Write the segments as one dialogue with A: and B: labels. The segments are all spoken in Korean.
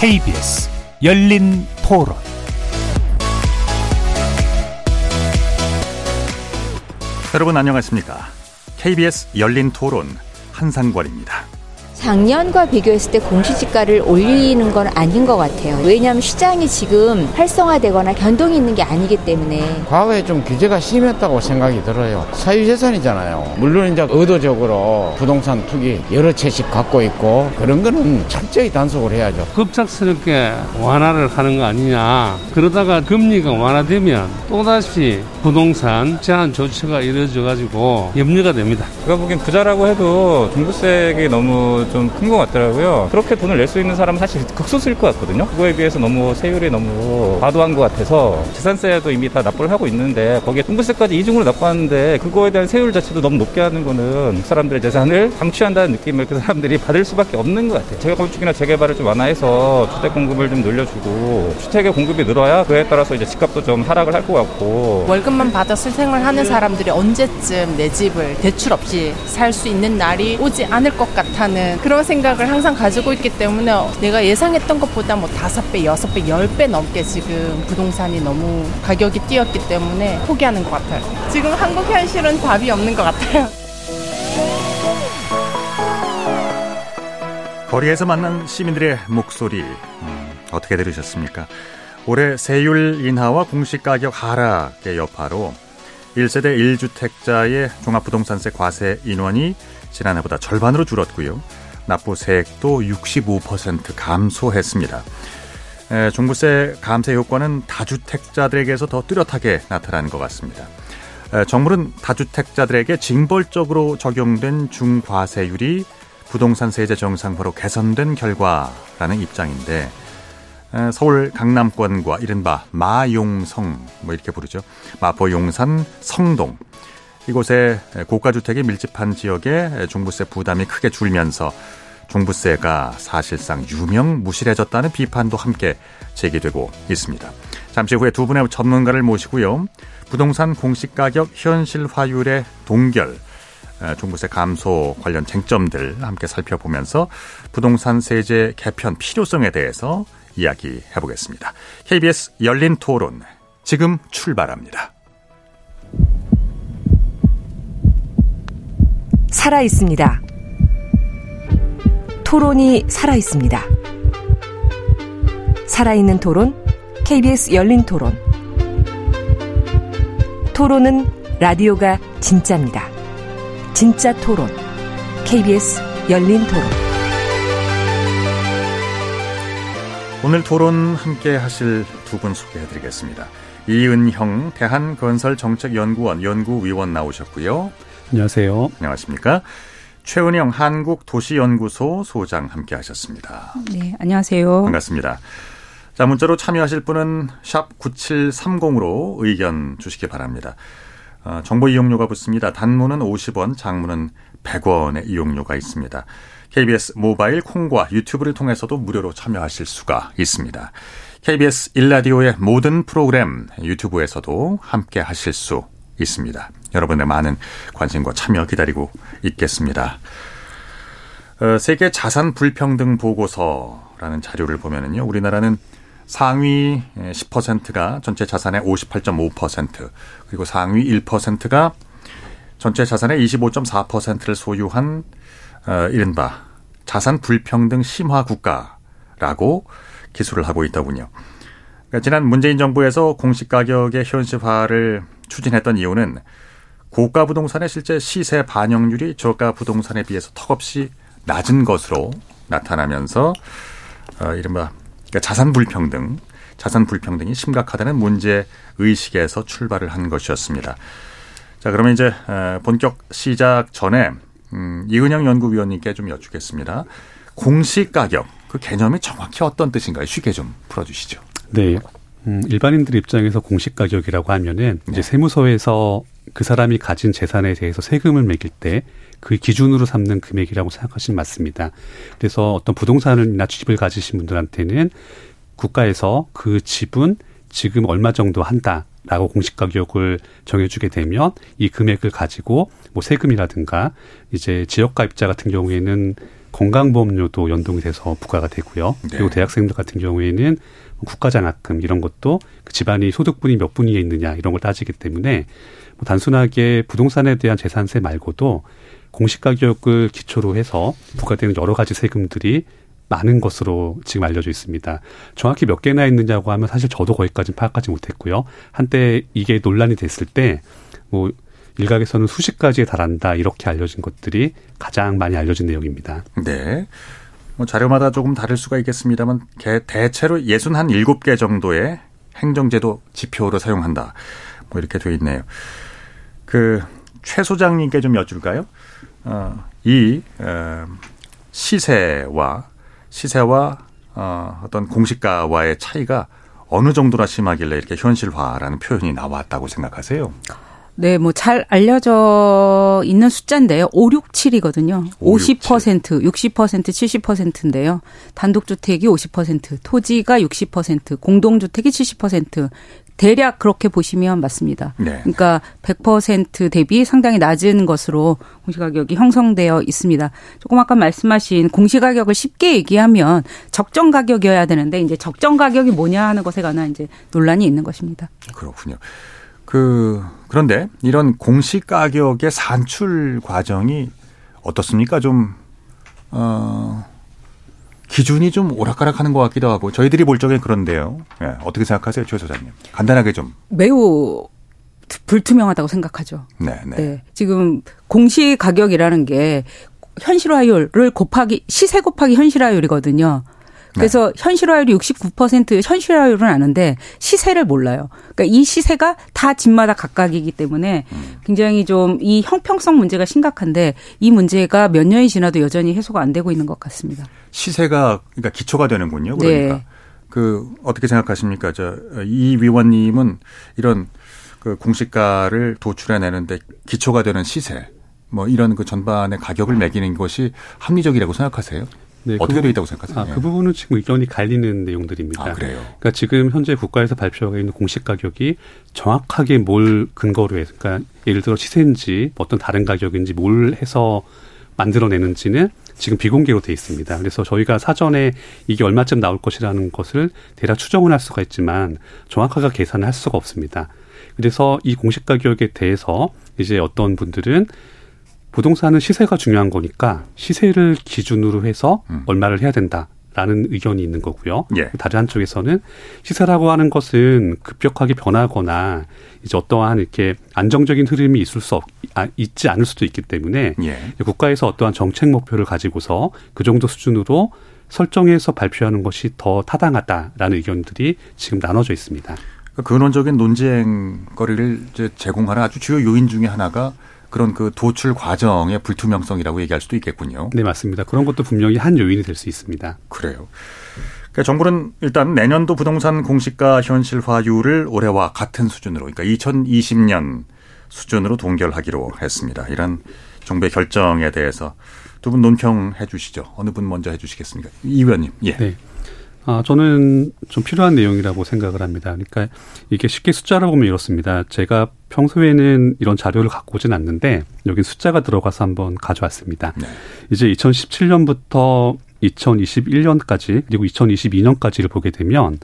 A: KBS 열린 토론 여러분 안녕하십니까? KBS 열린 토론 한상권입니다.
B: 작년과 비교했을 때 공시지가를 올리는 건 아닌 것 같아요. 왜냐하면 시장이 지금 활성화되거나 변동이 있는 게 아니기 때문에.
C: 과거에 좀 규제가 심했다고 생각이 들어요. 사유재산이잖아요. 물론 이제 의도적으로 부동산 투기 여러 채씩 갖고 있고 그런 거는 철저히 단속을 해야죠.
D: 급작스럽게 완화를 하는 거 아니냐. 그러다가 금리가 완화되면 또다시 부동산 제한 조치가 이루어져 가지고 염려가 됩니다.
E: 제가 보기엔 부자라고 해도 종부세액이 너무 좀 큰 것 같더라고요. 그렇게 돈을 낼 수 있는 사람은 사실 극소수일 것 같거든요. 그거에 비해서 너무 세율이 너무 과도한 것 같아서 재산세도 이미 다 납부를 하고 있는데 거기에 종부세까지 이중으로 납부하는데 그거에 대한 세율 자체도 너무 높게 하는 거는 그 사람들의 재산을 방치한다는 느낌을 그 사람들이 받을 수밖에 없는 것 같아요. 재건축이나 재개발을 좀 완화해서 주택 공급을 좀 늘려주고 주택의 공급이 늘어야 그에 따라서 이제 집값도 좀 하락을 할 것 같고
F: 월급만 받아 실생을 하는 사람들이 언제쯤 내 집을 대출 없이 살 수 있는 날이 오지 않을 것 같다는 그런 생각을 항상 가지고 있기 때문에 내가 예상했던 것보다 뭐 다섯 배, 여섯 배, 열 배 넘게 지금 부동산이 너무 가격이 뛰었기 때문에 포기하는 것 같아요. 지금 한국 현실은 답이 없는 것 같아요.
A: 거리에서 만난 시민들의 목소리 음, 어떻게 들으셨습니까? 올해 세율 인하와 공시가격 하락의 여파로 1세대 1주택자의 종합부동산세 과세 인원이 지난해보다 절반으로 줄었고요. 납부세액도 65% 감소했습니다. 에, 종부세 감세 효과는 다주택자들에게서 더 뚜렷하게 나타나는 것 같습니다. 에, 정부는 다주택자들에게 징벌적으로 적용된 중과세율이 부동산 세제 정상화로 개선된 결과라는 입장인데 에, 서울 강남권과 이른바 마용성 뭐 이렇게 부르죠. 마포 용산 성동 이곳에 고가 주택이 밀집한 지역에 종부세 부담이 크게 줄면서 종부세가 사실상 유명무실해졌다는 비판도 함께 제기되고 있습니다. 잠시 후에 두 분의 전문가를 모시고요. 부동산 공시가격 현실화율의 동결, 종부세 감소 관련 쟁점들 함께 살펴보면서 부동산 세제 개편 필요성에 대해서 이야기해 보겠습니다. KBS 열린 토론 지금 출발합니다.
G: 살아 있습니다. 토론이 살아 있습니다. 살아있는 토론, KBS 열린 토론. 토론은 라디오가 진짜입니다. 진짜 토론, KBS 열린 토론.
A: 오늘 토론 함께 하실 두 분 소개해 드리겠습니다. 이은형 대한건설정책연구원 연구위원 나오셨고요.
H: 안녕하세요.
A: 안녕하십니까. 최은영 한국도시연구소 소장 함께 하셨습니다.
I: 네, 안녕하세요.
A: 반갑습니다. 자, 문자로 참여하실 분은 샵 9730으로 의견 주시기 바랍니다. 어, 정보 이용료가 붙습니다. 단문은 50원, 장문은 100원의 이용료가 있습니다. KBS 모바일 콩과 유튜브를 통해서도 무료로 참여하실 수가 있습니다. KBS 일라디오의 모든 프로그램 유튜브에서도 함께 하실 수 있습니다. 여러분의 많은 관심과 참여 기다리고 있겠습니다. 어, 세계 자산 불평등 보고서라는 자료를 보면은요, 우리나라는 상위 10%가 전체 자산의 58.5%, 그리고 상위 1%가 전체 자산의 25.4%를 소유한 어, 이른바 자산 불평등 심화 국가라고 기술을 하고 있더군요. 그러니까 지난 문재인 정부에서 공시 가격의 현실화를 추진했던 이유는 고가 부동산의 실제 시세 반영률이 저가 부동산에 비해서 턱없이 낮은 것으로 나타나면서 어, 이른바 그러니까 자산 불평등, 자산 불평등이 심각하다는 문제 의식에서 출발을 한 것이었습니다. 자, 그러면 이제 본격 시작 전에 음, 이은영 연구위원님께 좀 여쭙겠습니다. 공시 가격 그 개념이 정확히 어떤 뜻인가요? 쉽게 좀 풀어주시죠.
H: 네. 음, 일반인들 입장에서 공시 가격이라고 하면은 이제 네. 세무서에서 그 사람이 가진 재산에 대해서 세금을 매길 때 그 기준으로 삼는 금액이라고 생각하시면 맞습니다. 그래서 어떤 부동산이나 집을 가지신 분들한테는 국가에서 그 집은 지금 얼마 정도 한다 라고 공시 가격을 정해주게 되면 이 금액을 가지고 뭐 세금이라든가 이제 지역가입자 같은 경우에는 건강보험료도 연동이 돼서 부과가 되고요.
A: 네.
H: 그리고 대학생들 같은 경우에는 국가장학금 이런 것도 그 집안이 소득분이 몇 분이 있느냐 이런 걸 따지기 때문에 뭐 단순하게 부동산에 대한 재산세 말고도 공시가격을 기초로 해서 부과되는 여러 가지 세금들이 많은 것으로 지금 알려져 있습니다. 정확히 몇 개나 있느냐고 하면 사실 저도 거기까지 파악하지 못했고요. 한때 이게 논란이 됐을 때 뭐 일각에서는 수십 가지에 달한다 이렇게 알려진 것들이 가장 많이 알려진 내용입니다.
A: 네. 뭐 자료마다 조금 다를 수가 있겠습니다만 개- 대체로 67개 정도의 행정제도 지표로 사용한다. 뭐 이렇게 되어 있네요. 그 최 소장님께 좀 여쭐까요? 어, 이 어, 시세와 시세와 어, 어떤 공시가와의 차이가 어느 정도나 심하길래 이렇게 현실화라는 표현이 나왔다고 생각하세요?
I: 네, 뭐 잘 알려져 있는 숫자인데요. 5, 6, 7이거든요.
A: 5, 6,
I: 50%, 60%, 70%인데요. 단독주택이 50%, 토지가 60%, 공동주택이 70%. 대략 그렇게 보시면 맞습니다.
A: 네.
I: 그러니까 100% 대비 상당히 낮은 것으로 공시가격이 형성되어 있습니다. 조금 아까 말씀하신 공시가격을 쉽게 얘기하면 적정 가격이어야 되는데 이제 적정 가격이 뭐냐 하는 것에 관한 이제 논란이 있는 것입니다.
A: 그렇군요. 그 그런데 이런 공시 가격의 산출 과정이 어떻습니까? 좀 어, 기준이 좀 오락가락하는 것 같기도 하고 저희들이 볼 적엔 그런데요. 예, 어떻게 생각하세요, 최 소장님? 간단하게 좀.
I: 매우 불투명하다고 생각하죠.
A: 네, 네.
I: 네. 지금 공시 가격이라는 게 현실화율을 곱하기 시세 곱하기 현실화율이거든요. 그래서 현실화율이 69% 현실화율은 아는데 시세를 몰라요. 그러니까 이 시세가 다 집마다 각각이기 때문에 굉장히 좀 이 형평성 문제가 심각한데 이 문제가 몇 년이 지나도 여전히 해소가 안 되고 있는 것 같습니다.
A: 시세가 그러니까 기초가 되는군요. 그러니까
I: 네.
A: 그 어떻게 생각하십니까? 저 이 위원님은 이런 그 공시가를 도출해내는데 기초가 되는 시세 뭐 이런 그 전반의 가격을 매기는 것이 합리적이라고 생각하세요?
H: 네,
A: 어떻게
H: 그
A: 되어 있다고 생각하세요?
H: 아, 그 부분은 지금 의견이 갈리는 내용들입니다.
A: 아, 그래요?
H: 그러니까 지금 현재 국가에서 발표하고 있는 공시 가격이 정확하게 뭘 근거로 해서, 그러니까 예를 들어 시세인지 뭐 어떤 다른 가격인지 뭘 해서 만들어내는지는 지금 비공개로 돼 있습니다. 그래서 저희가 사전에 이게 얼마쯤 나올 것이라는 것을 대략 추정은 할 수가 있지만 정확하게 계산을 할 수가 없습니다. 그래서 이 공시 가격에 대해서 이제 어떤 분들은 부동산은 시세가 중요한 거니까 시세를 기준으로 해서
A: 음.
H: 얼마를 해야 된다 라는 의견이 있는 거고요.
A: 예.
H: 다른 한쪽에서는 시세라고 하는 것은 급격하게 변하거나 이제 어떠한 이렇게 안정적인 흐름이 있을 수 없, 아, 있지 않을 수도 있기 때문에
A: 예.
H: 국가에서 어떠한 정책 목표를 가지고서 그 정도 수준으로 설정해서 발표하는 것이 더 타당하다라는 의견들이 지금 나눠져 있습니다.
A: 그 근원적인 논쟁거리를 이제 제공하는 아주 주요 요인 중에 하나가 그런 그 도출 과정의 불투명성이라고 얘기할 수도 있겠군요.
H: 네, 맞습니다. 그런 것도 분명히 한 요인이 될 수 있습니다.
A: 그래요. 그러니까 정부는 일단 내년도 부동산 공시가 현실화율을 올해와 같은 수준으로, 그러니까 2020년 수준으로 동결하기로 했습니다. 이런 정부의 결정에 대해서 두 분 논평해 주시죠. 어느 분 먼저 해 주시겠습니까? 이 의원님. 예.
H: 네. 아, 저는 좀 필요한 내용이라고 생각을 합니다. 그러니까 이게 쉽게 숫자로 보면 이렇습니다. 제가 평소에는 이런 자료를 갖고 오진 않는데 여기 숫자가 들어가서 한번 가져왔습니다.
A: 네.
H: 이제 2017년부터 2021년까지 그리고 2022년까지를 보게 되면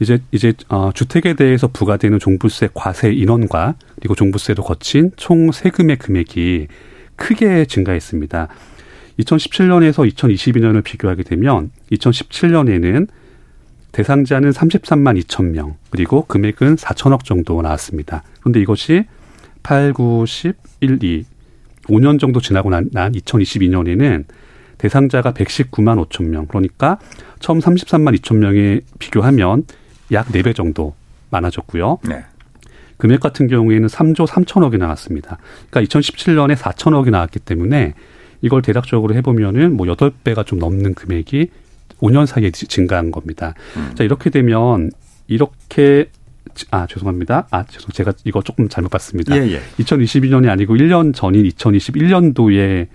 H: 이제 이제 어, 주택에 대해서 부과되는 종부세 과세 인원과 그리고 종부세로 거친 총 세금의 금액이 크게 증가했습니다. 2017년에서 2022년을 비교하게 되면 2017년에는 대상자는 33만 2천 명 그리고 금액은 4천억 정도 나왔습니다. 그런데 이것이 8, 9, 10, 1, 2 5년 정도 지나고 난, 난 2022년에는 대상자가 119만 5천 명 그러니까 처음 33만 2천 명에 비교하면 약 4배 정도 많아졌고요.
A: 네.
H: 금액 같은 경우에는 3조 3천억이 나왔습니다. 그러니까 2017년에 4천억이 나왔기 때문에 이걸 대략적으로 해보면은 뭐 8배가 좀 넘는 금액이 5년 사이에 증가한 겁니다.
A: 음.
H: 자, 이렇게 되면 이렇게 아, 죄송합니다. 아, 죄송 제가 이거 조금 잘못 봤습니다.
A: 예, 예.
H: 2022년이 아니고 1년 전인 2021년도에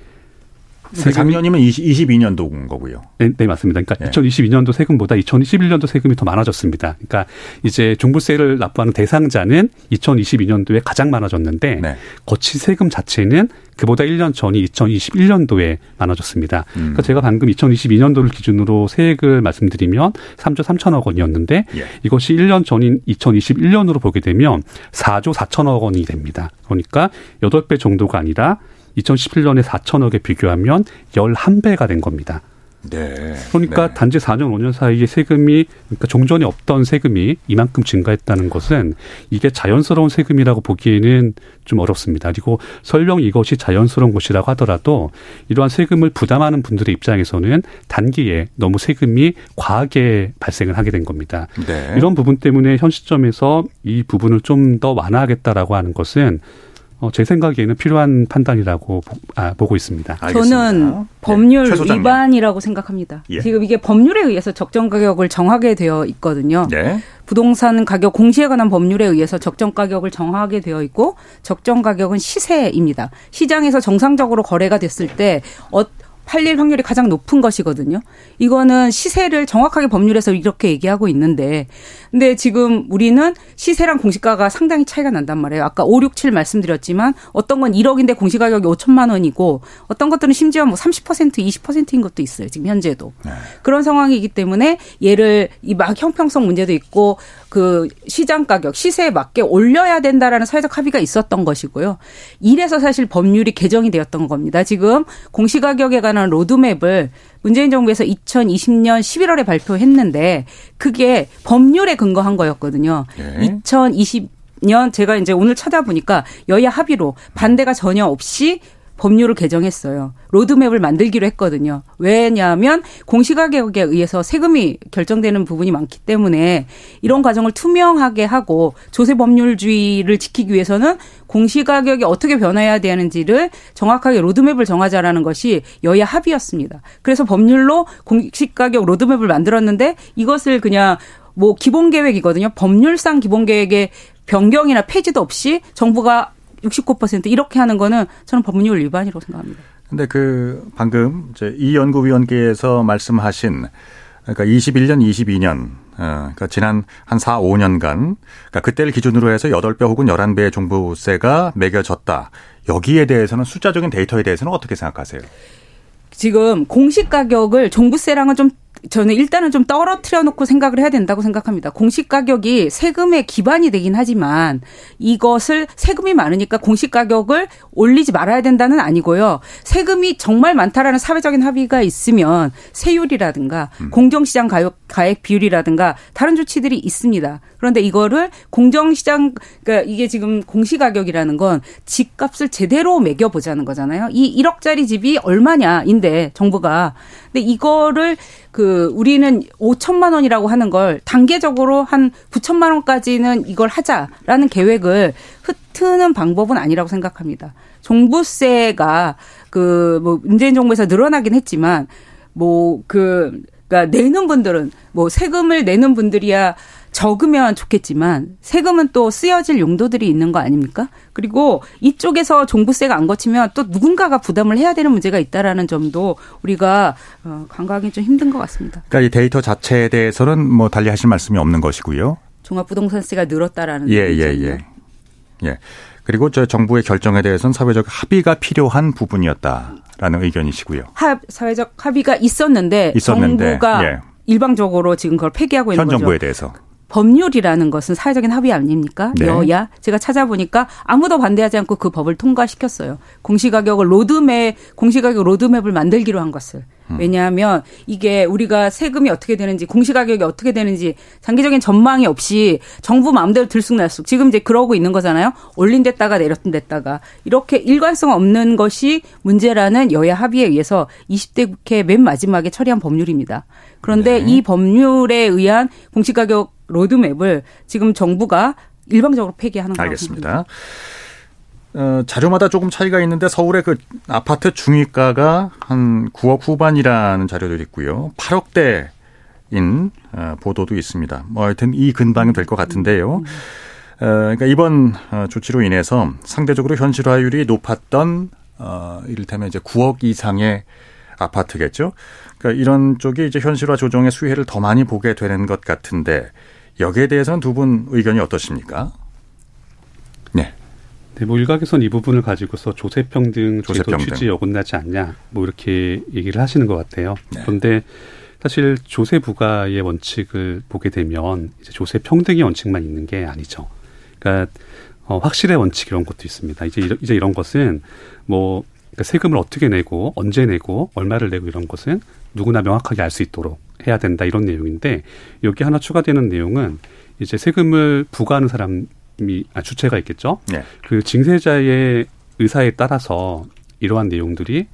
A: 작년이면 20, 22년도인 거고요.
H: 네, 네 맞습니다. 그러니까 네. 2022년도 세금보다 2021년도 세금이 더 많아졌습니다. 그러니까 이제 종부세를 납부하는 대상자는 2022년도에 가장 많아졌는데 네. 거치 세금 자체는 그보다 1년 전이 2021년도에 많아졌습니다. 음. 그러니까 제가 방금 2022년도를 기준으로 세액을 말씀드리면 3조 3천억 원이었는데 예. 이것이 1년 전인 2021년으로 보게 되면 4조 4천억 원이 됩니다. 그러니까 8배 정도가 아니라 2017년에 4천억에 비교하면 11배가 된 겁니다. 네. 그러니까 네. 단지 4년 5년 사이에 세금이 그러니까 종전에 없던 세금이 이만큼 증가했다는 것은 이게 자연스러운 세금이라고 보기에는 좀 어렵습니다. 그리고 설령 이것이 자연스러운 것이라고 하더라도 이러한 세금을 부담하는 분들의 입장에서는 단기에 너무 세금이 과하게 발생을 하게 된 겁니다. 네. 이런 부분 때문에 현 시점에서 이 부분을 좀 더 완화하겠다라고 하는 것은 어, 제 생각에는 필요한 판단이라고 보, 아, 보고 있습니다.
I: 알겠습니다. 저는 법률 네. 위반이라고 생각합니다. 예. 지금 이게 법률에 의해서 적정 가격을 정하게 되어 있거든요. 네. 부동산 가격 공시에 관한 법률에 의해서 적정 가격을 정하게 되어 있고 적정 가격은 시세입니다. 시장에서 정상적으로 거래가 됐을 때 어, 팔릴 확률이 가장 높은 것이거든요. 이거는 시세를 정확하게 법률에서 이렇게 얘기하고 있는데 근데 지금 우리는 시세랑 공시가가 상당히 차이가 난단 말이에요. 아까 5, 6, 7 말씀드렸지만 어떤 건 1억인데 공시가격이 5천만 원이고 어떤 것들은 심지어 뭐 30% 20%인 것도 있어요. 지금 현재도. 네. 그런 상황이기 때문에 얘를 이 막 형평성 문제도 있고 그 시장 가격 시세에 맞게 올려야 된다라는 사회적 합의가 있었던 것이고요. 이래서 사실 법률이 개정이 되었던 겁니다. 지금 공시가격에 관한 로드맵을 문재인 정부에서 2020년 11월에 발표했는데 그게 법률에 근거한 거였거든요. 네. 2020년 제가 이제 오늘 찾아보니까 여야 합의로 반대가 전혀 없이 법률을 개정했어요. 로드맵을 만들기로 했거든요. 왜냐하면 공시가격에 의해서 세금이 결정되는 부분이 많기 때문에 이런 과정을 투명하게 하고 조세 법률주의를 지키기 위해서는 공시가격이 어떻게 변화해야 되는지를 정확하게 로드맵을 정하자라는 것이 여야 합의였습니다. 그래서 법률로 공시가격 로드맵을 만들었는데 이것을 그냥 뭐 기본 계획이거든요. 법률상 기본 계획의 변경이나 폐지도 없이 정부가 69% 이렇게 하는 거는 저는 법률 위반이라고 생각합니다.
A: 근데 그 방금 이제 이 연구위원께서 말씀하신 그러니까 21년, 22년 어, 그러니까 지난 한 4, 5년간 그러니까 그때를 기준으로 해서 8배 혹은 11배의 종부세가 매겨졌다. 여기에 대해서는 숫자적인 데이터에 대해서는 어떻게 생각하세요?
I: 지금 공시 가격을 종부세랑은 좀 저는 일단은 좀 떨어뜨려 놓고 생각을 해야 된다고 생각합니다. 공시 가격이 세금의 기반이 되긴 하지만 이것을 세금이 많으니까 공시 가격을 올리지 말아야 된다는 아니고요. 세금이 정말 많다라는 사회적인 합의가 있으면 세율이라든가 음. 공정시장 가격 가액 비율이라든가 다른 조치들이 있습니다. 그런데 이거를 공정시장 그러니까 이게 지금 공시 가격이라는 건 집값을 제대로 매겨 보자는 거잖아요. 이 1억짜리 집이 얼마냐인데 정부가 근데 이거를 그 우리는 5천만 원이라고 하는 걸 단계적으로 한 9천만 원까지는 이걸 하자라는 계획을 흩트는 방법은 아니라고 생각합니다. 종부세가 그 뭐 문재인 정부에서 늘어나긴 했지만 뭐그 그러니까 내는 분들은 뭐 세금을 내는 분들이야 적으면 좋겠지만 세금은 또 쓰여질 용도들이 있는 거 아닙니까? 그리고 이쪽에서 종부세가 안 거치면 또 누군가가 부담을 해야 되는 문제가 있다라는 점도 우리가 어, 간과하기 좀 힘든 것 같습니다.
A: 그러니까 이 데이터 자체에 대해서는 뭐 달리 하실 말씀이 없는 것이고요.
I: 종합부동산세가 늘었다라는
A: 예, 예, 예. 예. 그리고 저 정부의 결정에 대해서는 사회적 합의가 필요한 부분이었다라는 의견이시고요.
I: 합, 사회적 합의가 있었는데, 있었는데 정부가 예. 일방적으로 지금 그걸 폐기하고 있는
A: 현 거죠. 현 정부에 대해서.
I: 법률이라는 것은 사회적인 합의 아닙니까? 네. 여야 제가 찾아보니까 아무도 반대하지 않고 그 법을 통과시켰어요. 공시가격을 로드맵 공시가격 로드맵을 만들기로 한 것을. 음. 왜냐하면 이게 우리가 세금이 어떻게 되는지 공시가격이 어떻게 되는지 장기적인 전망이 없이 정부 마음대로 들쑥날쑥 지금 이제 그러고 있는 거잖아요. 올린 데다가 내렸던 데다가 이렇게 일관성 없는 것이 문제라는 여야 합의에 의해서 20대 국회 맨 마지막에 처리한 법률입니다. 그런데 네. 이 법률에 의한 공시가격 로드맵을 지금 정부가 일방적으로 폐기하는 거라고
A: 알겠습니다. 어, 자료마다 조금 차이가 있는데 서울의 그 아파트 중위가가 한 9억 후반이라는 자료도 있고요. 8억대인 어, 보도도 있습니다. 뭐 하여튼 이 근방이 될 것 같은데요. 어, 그러니까 이번 어, 조치로 인해서 상대적으로 현실화율이 높았던 어, 이를테면 이제 9억 이상의 아파트겠죠. 그러니까 이런 쪽이 이제 현실화 조정의 수혜를 더 많이 보게 되는 것 같은데 여기에 대해서는 두 분 의견이 어떠십니까? 네.
H: 네, 뭐 일각에선 이 부분을 가지고서 조세평등 제도. 취지에 어긋나지 않냐, 뭐 이렇게 얘기를 하시는 것 같아요.
A: 네.
H: 그런데 사실 조세 부과의 원칙을 보게 되면 이제 조세 평등의 원칙만 있는 게 아니죠. 그러니까 어, 확실의 원칙 이런 것도 있습니다. 이제 이런, 이제 이런 것은 뭐 그러니까 세금을 어떻게 내고 언제 내고 얼마를 내고 이런 것은 누구나 명확하게 알 수 있도록 해야 된다 이런 내용인데 여기 하나 추가되는 내용은 이제 세금을 부과하는 사람이 아, 주체가 있겠죠.
A: 네.
H: 그 징세자의 의사에 따라서 이러한 내용들이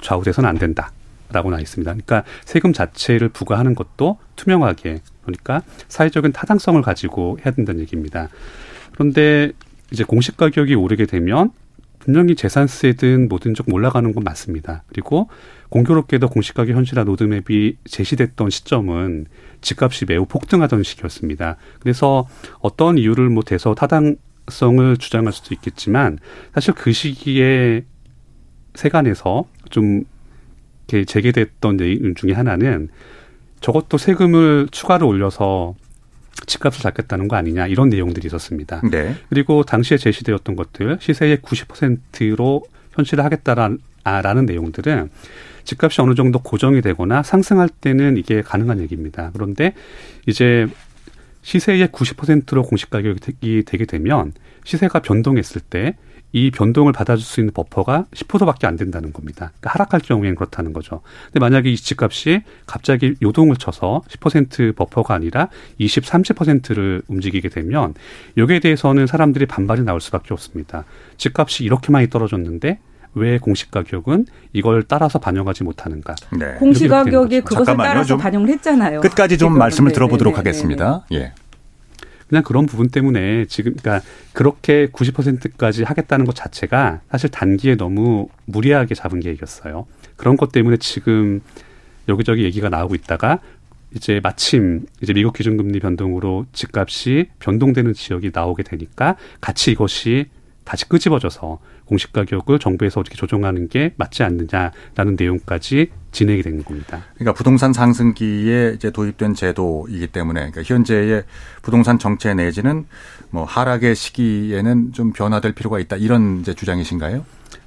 H: 좌우돼서는 안 된다라고 나와 있습니다. 그러니까 세금 자체를 부과하는 것도 투명하게 그러니까 사회적인 타당성을 가지고 해야 된다는 얘기입니다. 그런데 이제 공시 가격이 오르게 되면 분명히 재산세든 뭐든 조금 올라가는 건 맞습니다. 그리고 공교롭게도 공시가격 현실화 로드맵이 제시됐던 시점은 집값이 매우 폭등하던 시기였습니다. 그래서 어떤 이유를 뭐 대서 타당성을 주장할 수도 있겠지만 사실 그 시기에 세간에서 좀 이렇게 제기됐던 내용 중에 하나는 저것도 세금을 추가로 올려서 집값을 잡겠다는 거 아니냐 이런 내용들이 있었습니다.
A: 네.
H: 그리고 당시에 제시되었던 것들 시세의 90%로 현실화하겠다라는 라는 내용들은 집값이 어느 정도 고정이 되거나 상승할 때는 이게 가능한 얘기입니다. 그런데 이제 시세의 90%로 공시 가격이 되게 되면 시세가 변동했을 때 이 변동을 받아줄 수 있는 버퍼가 10%밖에 안 된다는 겁니다. 그러니까 하락할 경우에는 그렇다는 거죠. 근데 만약에 이 집값이 갑자기 요동을 쳐서 10% 버퍼가 아니라 20, 30%를 움직이게 되면 여기에 대해서는 사람들이 반발이 나올 수밖에 없습니다. 집값이 이렇게 많이 떨어졌는데 왜 공시 가격은 이걸 따라서 반영하지 못하는가?
A: 네.
I: 공시 가격이 그것을
A: 잠깐만요.
I: 따라서
A: 좀
I: 반영을 했잖아요.
A: 끝까지 좀
I: 지금.
A: 말씀을
I: 네,
A: 들어보도록
I: 네, 네,
A: 하겠습니다. 예.
H: 그냥 그런 부분 때문에 지금 그러니까 그렇게 90%까지 하겠다는 것 자체가 사실 단기에 너무 무리하게 잡은 계획이었어요. 그런 것 때문에 지금 여기저기 얘기가 나오고 있다가 이제 마침 이제 미국 기준금리 변동으로 집값이 변동되는 지역이 나오게 되니까 같이 이것이 다시 끄집어져서 공시 가격을 정부에서 어떻게 조정하는 게 맞지 않느냐라는 내용까지 진행이 되는 겁니다.
A: 그러니까 부동산 상승기에 이제 도입된 제도이기 때문에 그러니까 현재의 부동산 정체 내지는 뭐 하락의 시기에는 좀 변화될 필요가 있다 이런 이제 주장이신가요?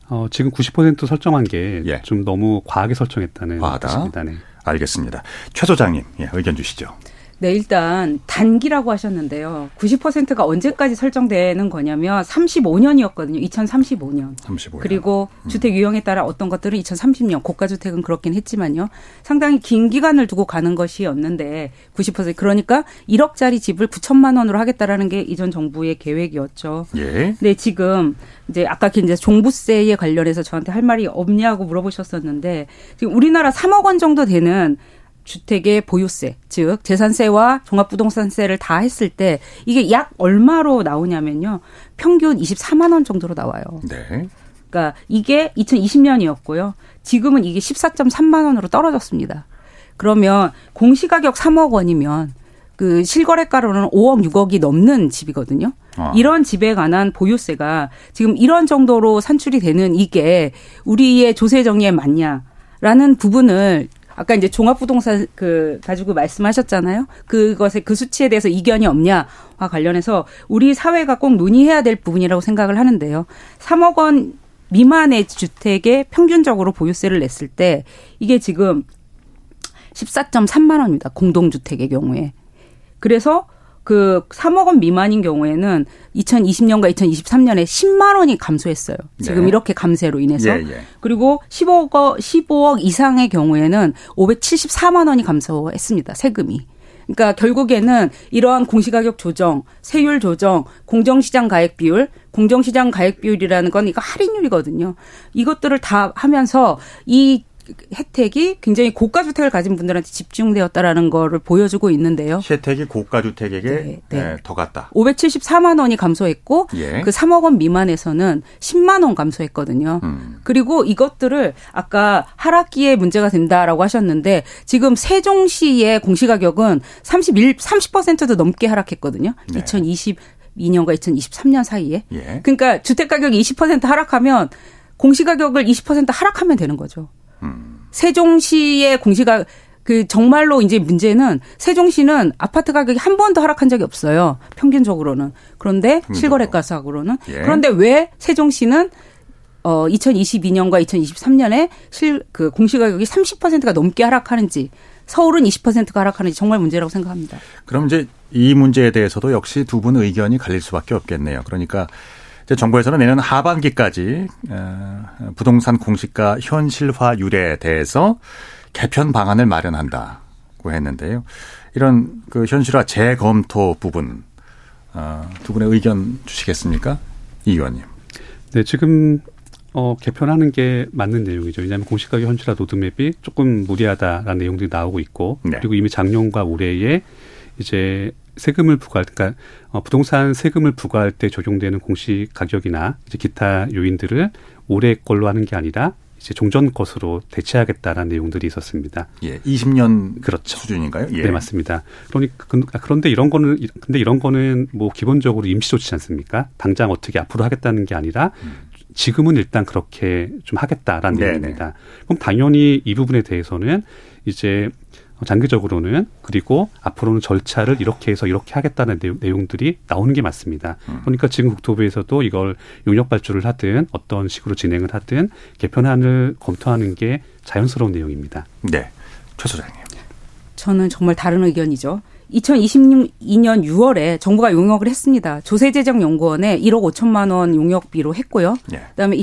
H: 어, 지금 90% 설정한 게좀
A: 예.
H: 너무 과하게 설정했다는
A: 과하다.
H: 뜻입니다. 네.
A: 알겠습니다. 최 소장님 예, 의견 주시죠.
I: 네, 일단 단기라고 하셨는데요. 90%가 언제까지 설정되는 거냐면 35년이었거든요. 2035년.
A: 35년.
I: 그리고 주택 유형에 따라 어떤 것들은 2030년 고가 주택은 그렇긴 했지만요. 상당히 긴 기간을 두고 가는 것이었는데 90% 그러니까 1억짜리 집을 9천만 원으로 하겠다라는 게 이전 정부의 계획이었죠.
A: 예.
I: 네, 지금 이제 아까 이제 종부세에 관련해서 저한테 할 말이 없냐고 물어보셨었는데 지금 우리나라 3억 원 정도 되는 주택의 보유세, 즉 재산세와 종합부동산세를 다 했을 때 이게 약 얼마로 나오냐면요. 평균 24만 원 정도로 나와요.
A: 네.
I: 그러니까 이게 2020년이었고요. 지금은 이게 14.3만 원으로 떨어졌습니다. 그러면 공시가격 3억 원이면 그 실거래가로는 5억 6억이 넘는 집이거든요.
A: 아.
I: 이런 집에 관한 보유세가 지금 이런 정도로 산출이 되는 이게 우리의 조세 정리에 맞냐 라는 부분을 아까 이제 종합부동산 그 가지고 말씀하셨잖아요. 그것에 그 수치에 대해서 이견이 없냐와 관련해서 우리 사회가 꼭 논의해야 될 부분이라고 생각을 하는데요. 3억 원 미만의 주택에 평균적으로 보유세를 냈을 때 이게 지금 14.3만 원입니다. 공동주택의 경우에. 그래서 그 3억 원 미만인 경우에는 2020년과 2023년에 10만 원이 감소했어요. 지금
A: 네.
I: 이렇게 감세로 인해서.
A: 예, 예.
I: 그리고 15억 15억 이상의 경우에는 574만 원이 감소했습니다. 세금이. 그러니까 결국에는 이러한 공시가격 조정, 세율 조정, 공정시장 가액 비율, 공정시장 가액 비율이라는 건 이거 할인율이거든요. 이것들을 다 하면서 이 혜택이 굉장히 고가 주택을 가진 분들한테 집중되었다라는 거를 보여주고 있는데요.
A: 혜택이 고가 주택에게
I: 네, 네.
A: 예, 더 갔다.
I: 574만 원이 감소했고
A: 예.
I: 그 3억 원 미만에서는 10만 원 감소했거든요.
A: 음.
I: 그리고 이것들을 아까 하락기에 문제가 된다라고 하셨는데 지금 세종시의 공시가격은 31 30%도 넘게 하락했거든요.
A: 네.
I: 2022년과 2023년 사이에.
A: 예.
I: 그러니까 주택 가격이 20% 하락하면 공시가격을 20% 하락하면 되는 거죠. 세종시의 공시가 그 정말로 이제 문제는 세종시는 아파트 가격이 한 번도 하락한 적이 없어요. 평균적으로는. 그런데 실거래가상으로는
A: 예.
I: 그런데 왜 세종시는 어 2022년과 2023년에 실 그 공시 가격이 30%가 넘게 하락하는지 서울은 20%가 하락하는지 정말 문제라고 생각합니다.
A: 그럼 이제 이 문제에 대해서도 역시 두 분 의견이 갈릴 수밖에 없겠네요. 그러니까 정부에서는 내년 하반기까지 어, 부동산 공시가 현실화율에 대해서 개편 방안을 마련한다고 했는데요. 이런 그 현실화 재검토 부분 어, 두 분의 의견 주시겠습니까, 이 의원님?
H: 네, 지금 어, 개편하는 게 맞는 내용이죠. 왜냐하면 공시가격 현실화 로드맵이 조금 무리하다라는 내용들이 나오고 있고
A: 네.
H: 그리고 이미 작년과 올해에 이제 세금을 부과할 그러니까 어, 부동산 세금을 부과할 때 적용되는 공시 가격이나 이제 기타 요인들을 올해 걸로 하는 게 아니라 이제 종전 것으로 대체하겠다라는 내용들이 있었습니다.
A: 예, 20년
H: 그렇죠.
A: 수준인가요? 예.
H: 네, 맞습니다. 그러니까 그- 그런데 이런 거는 근데 이런 거는 뭐 기본적으로 임시 조치지 않습니까? 당장 어떻게 앞으로 하겠다는 게 아니라 지금은 일단 그렇게 좀 하겠다라는
A: 네네.
H: 내용입니다. 그럼 당연히 이 부분에 대해서는 이제 장기적으로는 그리고 앞으로는 절차를 이렇게 해서 이렇게 하겠다는 내용- 내용들이 나오는 게 맞습니다. 그러니까 지금 국토부에서도 이걸 용역 발주를 하든 어떤 식으로 진행을 하든 개편안을 검토하는 게 자연스러운 내용입니다.
A: 네, 최 소장님.
I: 저는 정말 다른 의견이죠. 2022년 6월에 정부가 용역을 했습니다. 조세재정연구원에 1억 5천만 원 용역비로 했고요.
A: 예.
I: 그다음에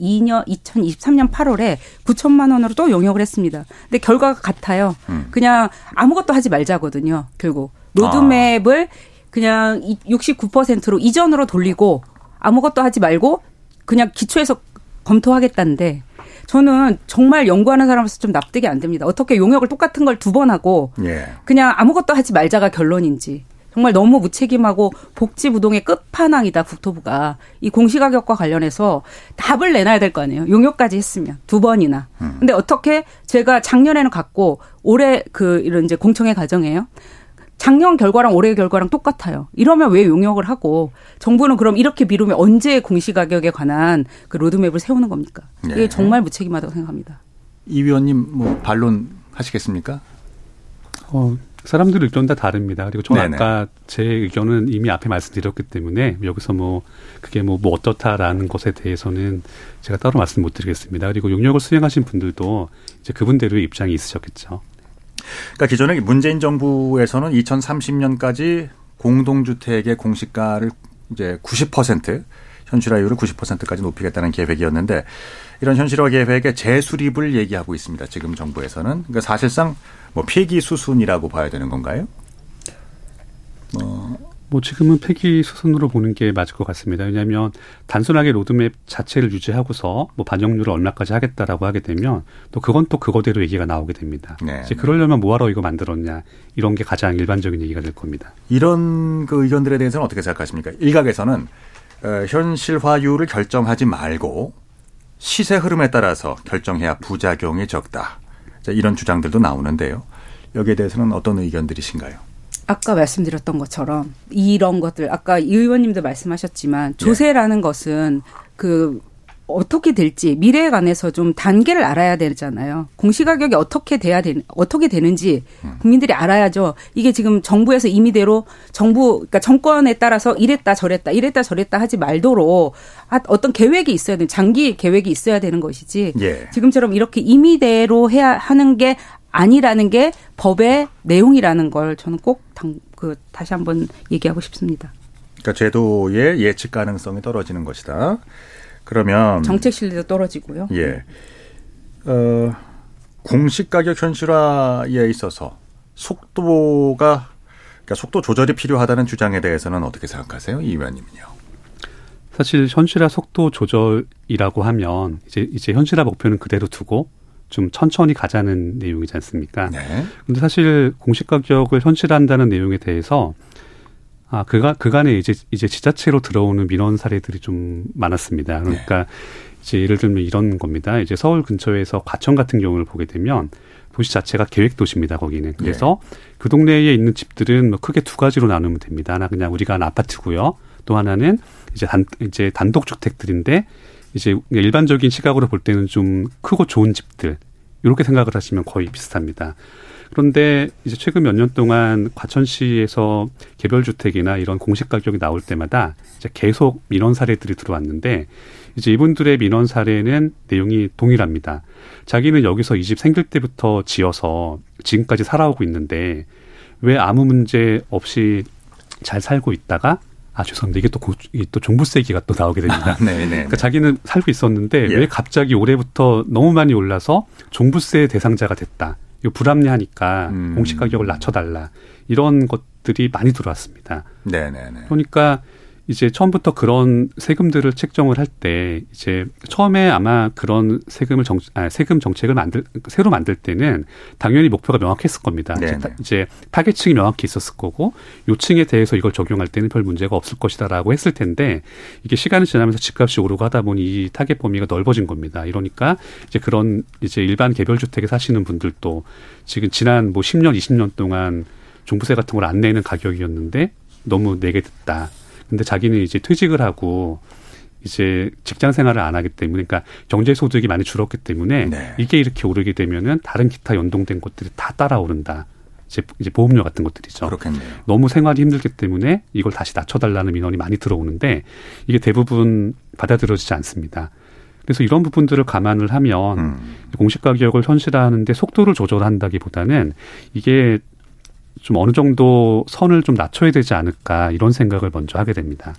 I: 2022년 2023년 8월에 9천만 원으로 또 용역을 했습니다. 근데 결과가 같아요.
A: 음.
I: 그냥 아무것도 하지 말자거든요. 결국 로드맵을 그냥 69%로 이전으로 돌리고 아무것도 하지 말고 그냥 기초에서 검토하겠다는데 저는 정말 연구하는 사람으로서 좀 납득이 안 됩니다. 어떻게 용역을 똑같은 걸 두 번 하고
A: 예.
I: 그냥 아무것도 하지 말자가 결론인지 정말 너무 무책임하고 복지부동의 끝판왕이다 국토부가 이 공시가격과 관련해서 답을 내놔야 될 거 아니에요 용역까지 했으면 두 번이나 근데 어떻게 제가 작년에는 갔고 올해 그 이런 이제 공청회 과정이에요 작년 결과랑 올해 결과랑 똑같아요. 이러면 왜 용역을 하고 정부는 그럼 이렇게 미루면 언제 공시가격에 관한 그 로드맵을 세우는 겁니까?
A: 네.
I: 이게 정말 무책임하다고 생각합니다.
A: 이 위원님 뭐 반론 하시겠습니까?
H: 어, 사람들 의견 다 다릅니다. 그리고 저는
A: 네네.
H: 아까 제 의견은 이미 앞에 말씀드렸기 때문에 여기서 뭐 그게 뭐, 뭐 어떻다라는 것에 대해서는 제가 따로 말씀 못 드리겠습니다. 그리고 용역을 수행하신 분들도 이제 그분대로의 입장이 있으셨겠죠.
A: 그러니까 기존에 문재인 정부에서는 2030년까지 공동주택의 공시가를 이제 90% 현실화율을 90%까지 높이겠다는 계획이었는데 이런 현실화 계획의 재수립을 얘기하고 있습니다. 지금 정부에서는 그러니까 사실상 뭐 폐기 수순이라고 봐야 되는 건가요?
H: 뭐 지금은 폐기 수순으로 보는 게 맞을 것 같습니다. 왜냐하면 단순하게 로드맵 자체를 유지하고서 뭐 반영률을 얼마까지 하겠다라고 하게 되면 또 그건 또 그거대로 얘기가 나오게 됩니다.
A: 네.
H: 이제 그러려면 뭐하러 이거 만들었냐 이런 게 가장 일반적인 얘기가 될 겁니다.
A: 이런 그 의견들에 대해서는 어떻게 생각하십니까? 일각에서는 어, 현실화율을 결정하지 말고 시세 흐름에 따라서 결정해야 부작용이 적다. 자, 이런 주장들도 나오는데요. 여기에 대해서는 어떤 의견들이신가요?
I: 아까 말씀드렸던 것처럼 이런 것들 아까 이 의원님도 말씀하셨지만 조세라는 것은 그 어떻게 될지 미래에 관해서 좀 단계를 알아야 되잖아요. 공시가격이 어떻게 돼야 되는 어떻게 되는지 국민들이 알아야죠. 이게 지금 정부에서 임의대로 정부 그러니까 정권에 따라서 이랬다 저랬다 이랬다 저랬다 하지 말도록 아, 어떤 계획이 있어야 되는 장기 계획이 있어야 되는 것이지.
A: 예.
I: 지금처럼 이렇게 임의대로 해야 하는 게 아니라는 게 법의 내용이라는 걸 저는 꼭 당, 그 다시 한번 얘기하고 싶습니다.
A: 그러니까 제도의 예측 가능성이 떨어지는 것이다. 그러면
I: 정책 신뢰도 떨어지고요.
A: 예. 어, 공시 가격 현실화에 있어서 속도가 그러니까 속도 조절이 필요하다는 주장에 대해서는 어떻게 생각하세요, 이 의원님은요?
H: 사실 현실화 속도 조절이라고 하면 이제 이제 현실화 목표는 그대로 두고 좀 천천히 가자는 내용이지 않습니까?
A: 네.
H: 근데 사실 공시 가격을 현실화한다는 내용에 대해서 아 그가 그간에 이제 이제 지자체로 들어오는 민원 사례들이 좀 많았습니다. 그러니까 이제 예를 들면 이런 겁니다. 이제 서울 근처에서 과천 같은 경우를 보게 되면 도시 자체가 계획 도시입니다. 거기는 그래서 그 동네에 있는 집들은 뭐 크게 두 가지로 나누면 됩니다. 하나 그냥 우리가 하는 아파트고요. 또 하나는 이제 단 이제 단독 주택들인데 이제 일반적인 시각으로 볼 때는 좀 크고 좋은 집들 이렇게 생각을 하시면 거의 비슷합니다. 그런데 이제 최근 몇 년 동안 과천시에서 개별 주택이나 이런 공시 가격이 나올 때마다 이제 계속 민원 사례들이 들어왔는데 이제 이분들의 민원 사례는 내용이 동일합니다. 자기는 여기서 이 집 생길 때부터 지어서 지금까지 살아오고 있는데 왜 아무 문제 없이 잘 살고 있다가 아 죄송합니다. 이게 또, 고, 이게 또 종부세 얘기가 또 나오게 됩니다.
A: 아, 네, 네.
H: 그러니까 자기는 살고 있었는데
A: 예.
H: 왜 갑자기 올해부터 너무 많이 올라서 종부세 대상자가 됐다. 이거 불합리하니까
A: 음.
H: 공시 가격을 낮춰달라. 이런 것들이 많이 들어왔습니다.
A: 네, 네, 네.
H: 그러니까 이제 처음부터 그런 세금들을 책정을 할 때 이제 처음에 아마 그런 세금을 정 아, 세금 정책을 만들 새로 만들 때는 당연히 목표가 명확했을 겁니다. 이제,
A: 네네.
H: 타, 이제 타겟층이 명확히 있었을 거고 요층에 대해서 이걸 적용할 때는 별 문제가 없을 것이다라고 했을 텐데 이게 시간이 지나면서 집값이 오르고 하다 보니 이 타겟 범위가 넓어진 겁니다. 이러니까 이제 그런 이제 일반 개별 주택에 사시는 분들도 지금 지난 뭐 10년, 20년 동안 종부세 같은 걸 안 내는 가격이었는데 너무 내게 됐다. 근데 자기는 이제 퇴직을 하고 이제 직장 생활을 안 하기 때문에 그러니까 경제 소득이 많이 줄었기 때문에
A: 네.
H: 이게 이렇게 오르게 되면은 다른 기타 연동된 것들이 다 따라오른다. 이제 이제 보험료 같은 것들이죠.
A: 그렇겠네요.
H: 너무 생활이 힘들기 때문에 이걸 다시 낮춰달라는 민원이 많이 들어오는데 이게 대부분 받아들여지지 않습니다. 그래서 이런 부분들을 감안을 하면
A: 음.
H: 공시 가격을 현실화하는데 속도를 조절한다기보다는 이게 좀 어느 정도 선을 좀 낮춰야 되지 않을까 이런 생각을 먼저 하게 됩니다.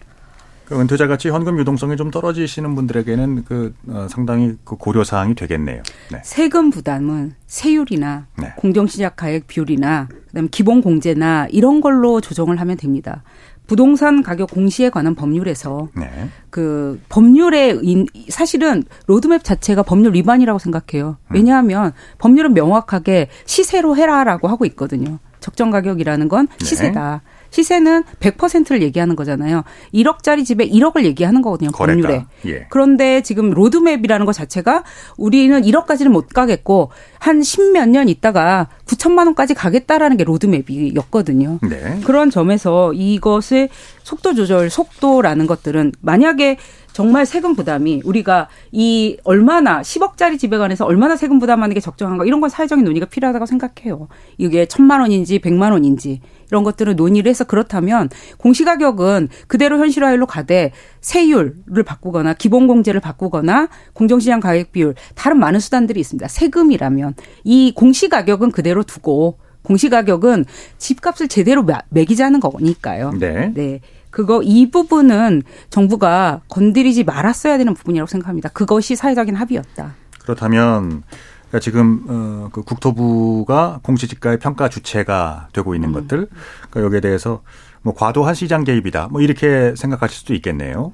A: 그 은퇴자 같이 현금 유동성이 좀 떨어지시는 분들에게는 그 어, 상당히 그 고려 사항이 되겠네요. 네.
I: 세금 부담은 세율이나
A: 네.
I: 공정시작 가액 비율이나 그다음에 기본 공제나 이런 걸로 조정을 하면 됩니다. 부동산 가격 공시에 관한 법률에서
A: 네.
I: 그 법률의 인, 사실은 로드맵 자체가 법률 위반이라고 생각해요.
A: 음.
I: 왜냐하면 법률은 명확하게 시세로 해라라고 하고 있거든요. 적정 가격이라는 건
A: 네.
I: 시세다. 시세는 100%를 얘기하는 거잖아요. 1억짜리 집에 1억을 얘기하는 거거든요. 법률에.
A: 예.
I: 그런데 지금 로드맵이라는 것 자체가 우리는 1억까지는 못 가겠고 한 10몇 년 있다가 9천만 원까지 가겠다라는 게 로드맵이었거든요.
A: 네.
I: 그런 점에서 이것의 속도 조절, 속도라는 것들은 만약에 정말 세금 부담이 우리가 이 얼마나 10억짜리 집에 관해서 얼마나 세금 부담하는 게 적정한가 이런 건 사회적인 논의가 필요하다고 생각해요. 이게 천만 원인지 백만 원인지 이런 것들을 논의를 해서 그렇다면 공시가격은 그대로 현실화율로 가되 세율을 바꾸거나 기본공제를 바꾸거나 공정시장 가격 비율 다른 많은 수단들이 있습니다. 세금이라면 이 공시가격은 그대로 두고 공시가격은 집값을 제대로 매- 매기자는 거니까요.
A: 네.
I: 네. 그거 이 부분은 정부가 건드리지 말았어야 되는 부분이라고 생각합니다. 그것이 사회적인 합의였다.
A: 그렇다면 그러니까 지금 어, 그 국토부가 공시지가의 평가 주체가 되고
I: 음.
A: 있는 것들 그러니까 여기에 대해서 뭐 과도한 시장 개입이다 뭐 이렇게 생각하실 수도 있겠네요.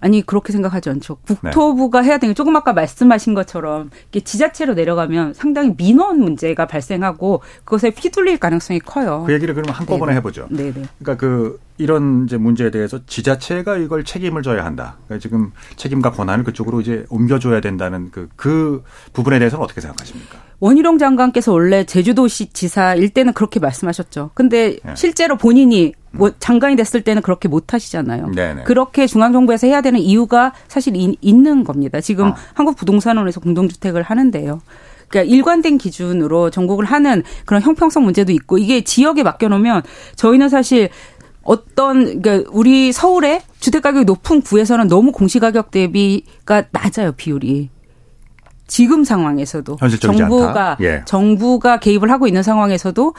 I: 아니 그렇게 생각하지 않죠. 국토부가 해야 되는 게 조금 아까 말씀하신 것처럼 이게 지자체로 내려가면 상당히 민원 문제가 발생하고 그것에 휘둘릴 가능성이 커요.
A: 그 얘기를 그러면 한꺼번에
I: 네네.
A: 해보죠.
I: 네네.
A: 그러니까 그 이런 이제 문제에 대해서 지자체가 이걸 책임을 져야 한다. 그러니까 지금 책임과 권한을 그쪽으로 이제 옮겨줘야 된다는 그, 그 부분에 대해서는 어떻게 생각하십니까?
I: 원희룡 장관께서 원래 제주도시 지사 일 때는 그렇게 말씀하셨죠. 근데
A: 네.
I: 실제로 본인이 뭐 장관이 됐을 때는 그렇게 못 하시잖아요.
A: 네네.
I: 그렇게 중앙정부에서 해야 되는 이유가 사실 이- 있는 겁니다. 지금
A: 어.
I: 한국 부동산원에서 공동주택을 하는데요. 그러니까 일관된 기준으로 전국을 하는 그런 형평성 문제도 있고 이게 지역에 맡겨놓으면 저희는 사실 어떤 그러니까 우리 서울의 주택 가격이 높은 구에서는 너무 공시 가격 대비가 낮아요 비율이. 지금 상황에서도 정부가.
A: 예.
I: 정부가 개입을 하고 있는 상황에서도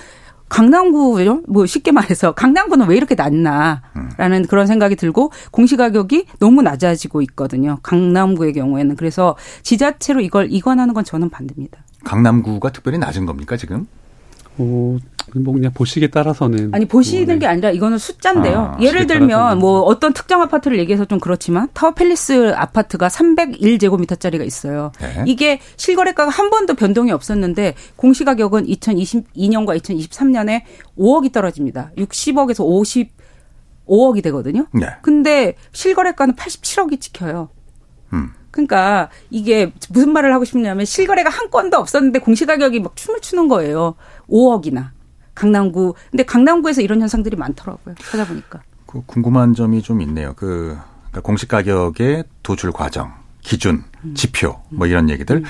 I: 강남구요? 뭐 쉽게 말해서 강남구는 왜 이렇게 낮나라는 그런 생각이 들고 공시 가격이 너무 낮아지고 있거든요. 강남구의 경우에는 그래서 지자체로 이걸 이관하는 건 저는 반대입니다.
A: 강남구가 특별히 낮은 겁니까 지금?
H: 어, 뭐 그냥 보시기에 따라서는
I: 아니 보시는
H: 뭐, 네.
I: 게 아니라 이거는 숫자인데요.
A: 아,
I: 예를 들면
H: 따라서는.
I: 뭐 어떤 특정 아파트를 얘기해서 좀 그렇지만 타워 팰리스 아파트가 301제곱미터짜리가 있어요.
A: 네.
I: 이게 실거래가가 한 번도 변동이 없었는데 공시가격은 2022년과 2023년에 5억이 떨어집니다. 60억에서 55억이 되거든요.
A: 네.
I: 근데 실거래가는 87억이 찍혀요.
A: 음.
I: 그러니까 이게 무슨 말을 하고 싶냐면 실거래가 한 건도 없었는데 공시가격이 막 춤을 추는 거예요. 5억이나. 강남구. 근데 강남구에서 이런 현상들이 많더라고요. 찾아보니까.
A: 그 궁금한 점이 좀 있네요. 그 그러니까 공시 가격의 도출 과정, 기준, 지표 뭐 이런 얘기들.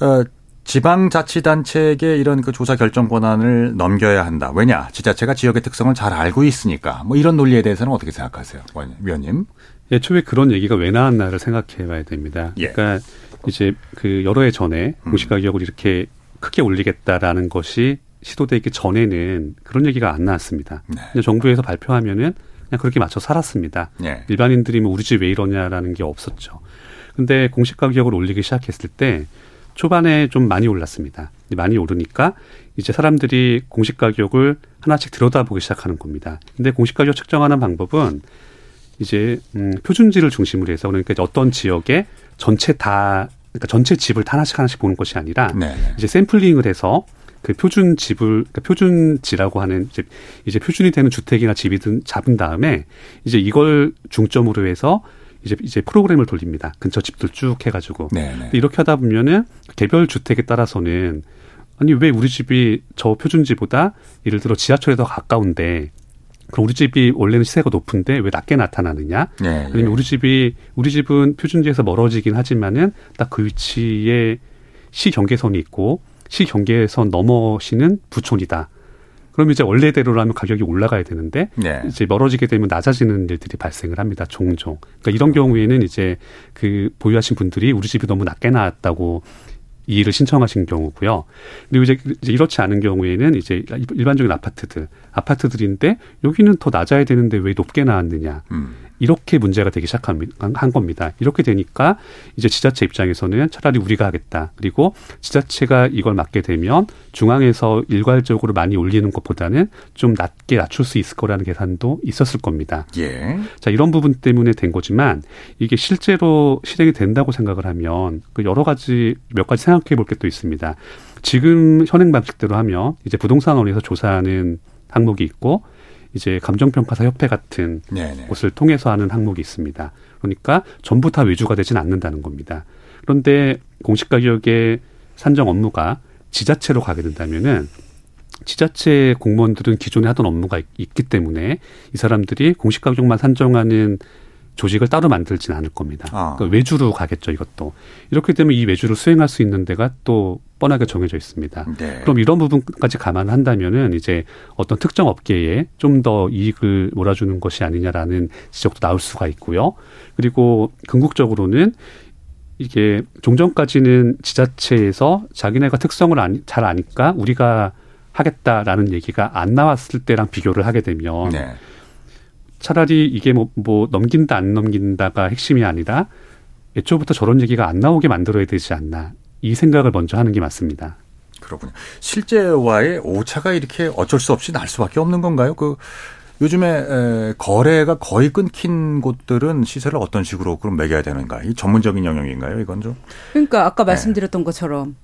A: 어, 지방자치단체에게 이런 그 조사 결정 권한을 넘겨야 한다. 왜냐? 지자체가 지역의 특성을 잘 알고 있으니까. 뭐 이런 논리에 대해서는 어떻게 생각하세요, 위원님?
H: 애초에 그런 얘기가 왜 나왔나를 생각해 봐야 됩니다.
A: 예.
H: 그러니까 이제 그 여러 해 전에
A: 음.
H: 공시가격을 이렇게 크게 올리겠다라는 것이 시도되기 전에는 그런 얘기가 안 나왔습니다.
A: 네.
H: 정부에서 발표하면은 그냥 그렇게 맞춰 살았습니다.
A: 예.
H: 일반인들이 뭐 우리 집 왜 이러냐라는 게 없었죠. 근데 공시 가격을 올리기 시작했을 때 초반에 좀 많이 올랐습니다. 많이 오르니까 이제 사람들이 공시 가격을 하나씩 들여다보기 시작하는 겁니다. 근데 공시 가격 측정하는 방법은 이제 음, 표준지를 중심으로 해서 그러니까 어떤 지역에 전체 다 그러니까 전체 집을 다 하나씩 하나씩 보는 것이 아니라
A: 네.
H: 이제 샘플링을 해서 그 표준 집을 그러니까 표준지라고 하는 이제, 이제 표준이 되는 주택이나 집이든 잡은 다음에 이제 이걸 중점으로 해서 이제 이제 프로그램을 돌립니다. 근처 집들 쭉 해가지고
A: 네. 네.
H: 이렇게 하다 보면은 개별 주택에 따라서는 아니 왜 우리 집이 저 표준지보다 예를 들어 지하철에 더 가까운데 그럼 우리 집이 원래는 시세가 높은데 왜 낮게 나타나느냐?
A: 예, 예.
H: 아니면 우리 집이 우리 집은 표준지에서 멀어지긴 하지만은 딱 그 위치에 시 경계선이 있고 시 경계선 넘어시는 부촌이다. 그럼 이제 원래대로라면 가격이 올라가야 되는데
A: 네.
H: 이제 멀어지게 되면 낮아지는 일들이 발생을 합니다. 종종. 그러니까 이런 경우에는 이제 그 보유하신 분들이 우리 집이 너무 낮게 나왔다고 이의를 신청하신 경우고요. 그리고 이제, 이제 이렇지 않은 경우에는 이제 일반적인 아파트들, 아파트들인데 여기는 더 낮아야 되는데 왜 높게 나왔느냐.
A: 음.
H: 이렇게 문제가 되기 시작한 한 겁니다. 이렇게 되니까 이제 지자체 입장에서는 차라리 우리가 하겠다. 그리고 지자체가 이걸 맡게 되면 중앙에서 일괄적으로 많이 올리는 것보다는 좀 낮게 낮출 수 있을 거라는 계산도 있었을 겁니다.
A: 예.
H: 자, 이런 부분 때문에 된 거지만 이게 실제로 실행이 된다고 생각을 하면 그 여러 가지 몇 가지 생각해 볼 게 또 있습니다. 지금 현행 방식대로 하면 이제 부동산 원에서 조사하는 항목이 있고 이제 감정평가사 협회 같은
A: 네네.
H: 곳을 통해서 하는 항목이 있습니다. 그러니까 전부 다 외주가 되진 않는다는 겁니다. 그런데 공시가격의 산정 업무가 지자체로 가게 된다면은 지자체 공무원들은 기존에 하던 업무가 있, 있기 때문에 이 사람들이 공시가격만 산정하는 조직을 따로 만들지는 않을 겁니다.
A: 아.
H: 그러니까 외주로 가겠죠, 이것도. 이렇게 되면 이 외주를 수행할 수 있는 데가 또 뻔하게 정해져 있습니다.
A: 네.
H: 그럼 이런 부분까지 감안한다면은 이제 어떤 특정 업계에 좀 더 이익을 몰아주는 것이 아니냐라는 지적도 나올 수가 있고요. 그리고 궁극적으로는 이게 종전까지는 지자체에서 자기네가 특성을 아니, 잘 아니까 우리가 하겠다라는 얘기가 안 나왔을 때랑 비교를 하게 되면
A: 네.
H: 차라리 이게 뭐, 뭐 넘긴다 안 넘긴다가 핵심이 아니라 애초부터 저런 얘기가 안 나오게 만들어야 되지 않나 이 생각을 먼저 하는 게 맞습니다.
A: 그렇군요. 실제와의 오차가 이렇게 어쩔 수 없이 날 수밖에 없는 건가요? 그 요즘에 에, 거래가 거의 끊긴 곳들은 시세를 어떤 식으로 그럼 매겨야 되는가? 이 전문적인 영역인가요? 이건 좀.
I: 그러니까 아까 말씀드렸던 것처럼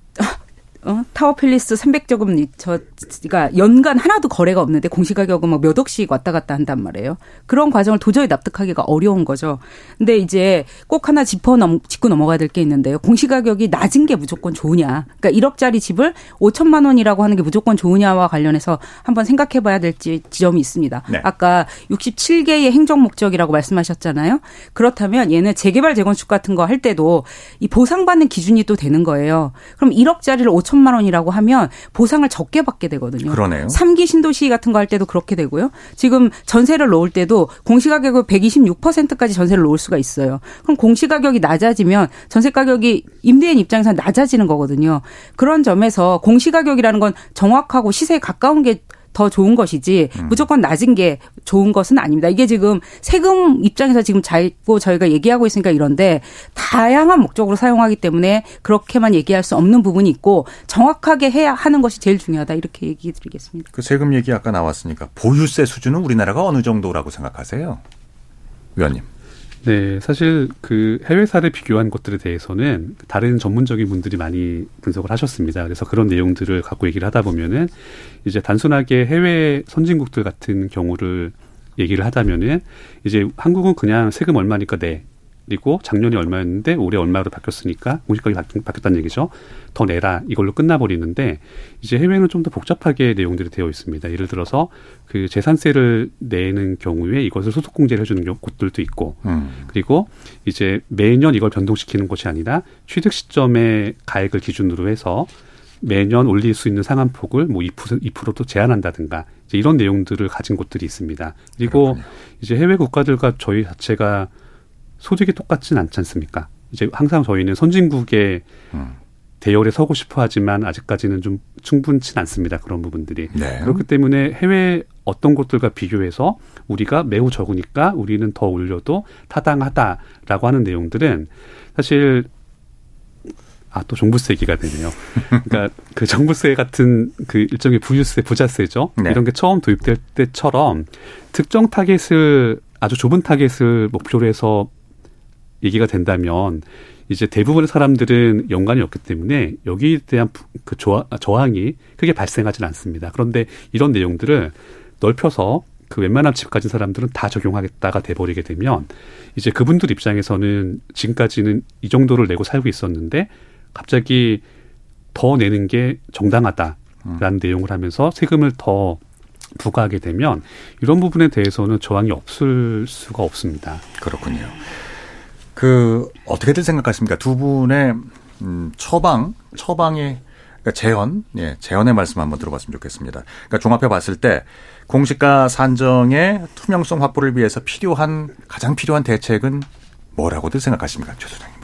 I: 어? 타워필리스 300조금 저가 연간 하나도 거래가 없는데 공시가격은 뭐몇 억씩 왔다 갔다 한단 말이에요. 그런 과정을 도저히 납득하기가 어려운 거죠. 근데 이제 꼭 하나 짚어 넘 짚고 넘어가야 될 게 있는데요. 공시가격이 낮은 게 무조건 좋으냐? 그러니까 1억짜리 집을 5천만 원이라고 하는 게 무조건 좋으냐와 관련해서 한번 생각해 봐야 될 지점이 있습니다.
A: 네.
I: 아까 67개의 행정 목적이라고 말씀하셨잖아요. 그렇다면 얘는 재개발 재건축 같은 거 할 때도 이 보상받는 기준이 또 되는 거예요. 그럼 1억짜리를 5 천만 원이라고 하면 보상을 적게 받게 되거든요.
A: 그러네요.
I: 3기 신도시 같은 거 할 때도 그렇게 되고요. 지금 전세를 놓을 때도 공시가격을 126%까지 전세를 놓을 수가 있어요. 그럼 공시가격이 낮아지면 전세 가격이 임대인 입장에서 낮아지는 거거든요. 그런 점에서 공시가격이라는 건 정확하고 시세에 가까운 게 더 좋은 것이지 무조건 낮은 게 좋은 것은 아닙니다. 이게 지금 세금 입장에서 지금 자고 저희가 얘기하고 있으니까 이런데 다양한 목적으로 사용하기 때문에 그렇게만 얘기할 수 없는 부분이 있고 정확하게 해야 하는 것이 제일 중요하다 이렇게 얘기 드리겠습니다.
A: 그 세금 얘기 아까 나왔으니까 보유세 수준은 우리나라가 어느 정도라고 생각하세요? 위원님.
H: 네, 사실 그 해외 사례 비교한 것들에 대해서는 다른 전문적인 분들이 많이 분석을 하셨습니다. 그래서 그런 내용들을 갖고 얘기를 하다 보면은 이제 단순하게 해외 선진국들 같은 경우를 얘기를 하다면은 이제 한국은 그냥 세금 얼마니까 내 그리고 작년에 얼마였는데 올해 얼마로 바뀌었으니까 공시가격이 바뀌었다는 얘기죠. 더 내라 이걸로 끝나버리는데 이제 해외는 좀 더 복잡하게 내용들이 되어 있습니다. 예를 들어서 그 재산세를 내는 경우에 이것을 소득 공제를 해주는 곳들도 있고 음. 그리고 이제 매년 이걸 변동시키는 것이 아니라 취득 시점의 가액을 기준으로 해서 매년 올릴 수 있는 상한폭을 뭐 2%, 2%도 제한한다든가 이제 이런 내용들을 가진 곳들이 있습니다. 그리고 그렇군요. 이제 해외 국가들과 저희 자체가 소득이 똑같진 않지 않습니까? 이제 항상 저희는 선진국의 음. 대열에 서고 싶어 하지만 아직까지는 좀 충분치 않습니다. 그런 부분들이. 네. 그렇기 때문에 해외 어떤 곳들과 비교해서 우리가 매우 적으니까 우리는 더 올려도 타당하다라고 하는 내용들은 사실 아, 또 종부세 얘기가 되네요. 그러니까 그 종부세 같은 그 일종의 부유세, 부자세죠. 네. 이런 게 처음 도입될 때처럼 특정 타겟을 아주 좁은 타겟을 목표로 해서 얘기가 된다면 이제 대부분의 사람들은 연관이 없기 때문에 여기에 대한 그 저항이 크게 발생하지는 않습니다. 그런데 이런 내용들을 넓혀서 그 웬만한 집 가진 사람들은 다 적용하겠다가 돼버리게 되면 이제 그분들 입장에서는 지금까지는 이 정도를 내고 살고 있었는데 갑자기 더 내는 게 정당하다라는 음. 내용을 하면서 세금을 더 부과하게 되면 이런 부분에 대해서는 저항이 없을 수가 없습니다.
A: 그렇군요. 그 어떻게들 생각하십니까? 두 분의 음, 처방, 처방의 그러니까 재현, 예, 재현의 말씀 한번 들어봤으면 좋겠습니다. 그러니까 종합해 봤을 때 공시가 산정의 투명성 확보를 위해서 필요한 가장 필요한 대책은 뭐라고들 생각하십니까, 최 소장님부터.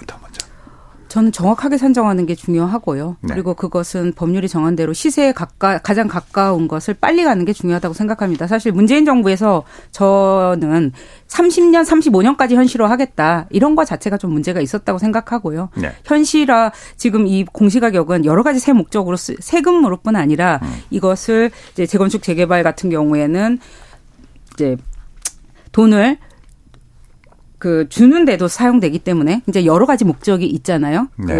I: 저는 정확하게 산정하는 게 중요하고요. 네. 그리고 그것은 법률이 정한 대로 시세에 가까 가장 가까운 것을 빨리 가는 게 중요하다고 생각합니다. 사실 문재인 정부에서 저는 30년, 35년까지 현실화하겠다 이런 것 자체가 좀 문제가 있었다고 생각하고요. 네. 현실화 지금 이 공시가격은 여러 가지 세 목적으로 세금으로뿐 아니라 음. 이것을 이제 재건축 재개발 같은 경우에는 이제 돈을 그 주는데도 사용되기 때문에 이제 여러 가지 목적이 있잖아요. 네.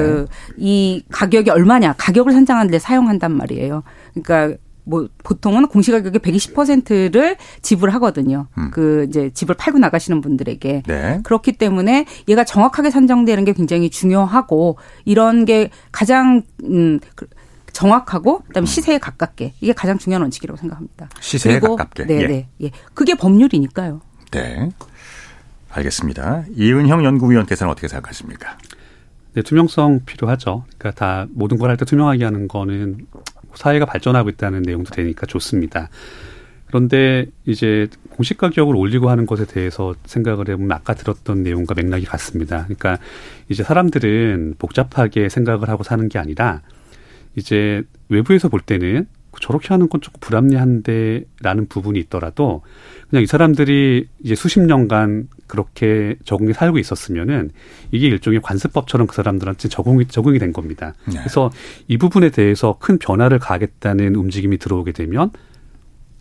I: 그이 가격이 얼마냐 가격을 산정하는데 사용한단 말이에요. 그러니까 뭐 보통은 공시가격의 120%를 지불하거든요. 음. 그 이제 집을 팔고 나가시는 분들에게 네. 그렇기 때문에 얘가 정확하게 산정되는 게 굉장히 중요하고 이런 게 가장 음 정확하고 그다음에 음. 시세에 가깝게 이게 가장 중요한 원칙이라고 생각합니다.
A: 시세에 가깝게.
I: 네, 예. 네. 예. 그게 법률이니까요.
A: 네. 알겠습니다. 이은형 연구위원께서는 어떻게 생각하십니까?
H: 네, 투명성 필요하죠. 그러니까 다 모든 걸 할 때 투명하게 하는 거는 사회가 발전하고 있다는 내용도 되니까 좋습니다. 그런데 이제 공시 가격을 올리고 하는 것에 대해서 생각을 해보면 아까 들었던 내용과 맥락이 같습니다. 그러니까 이제 사람들은 복잡하게 생각을 하고 사는 게 아니라 이제 외부에서 볼 때는 저렇게 하는 건 조금 불합리한데라는 부분이 있더라도 그냥 이 사람들이 이제 수십 년간 그렇게 적응해 살고 있었으면은 이게 일종의 관습법처럼 그 사람들한테 적응이 적응이 된 겁니다. 네. 그래서 이 부분에 대해서 큰 변화를 가겠다는 움직임이 들어오게 되면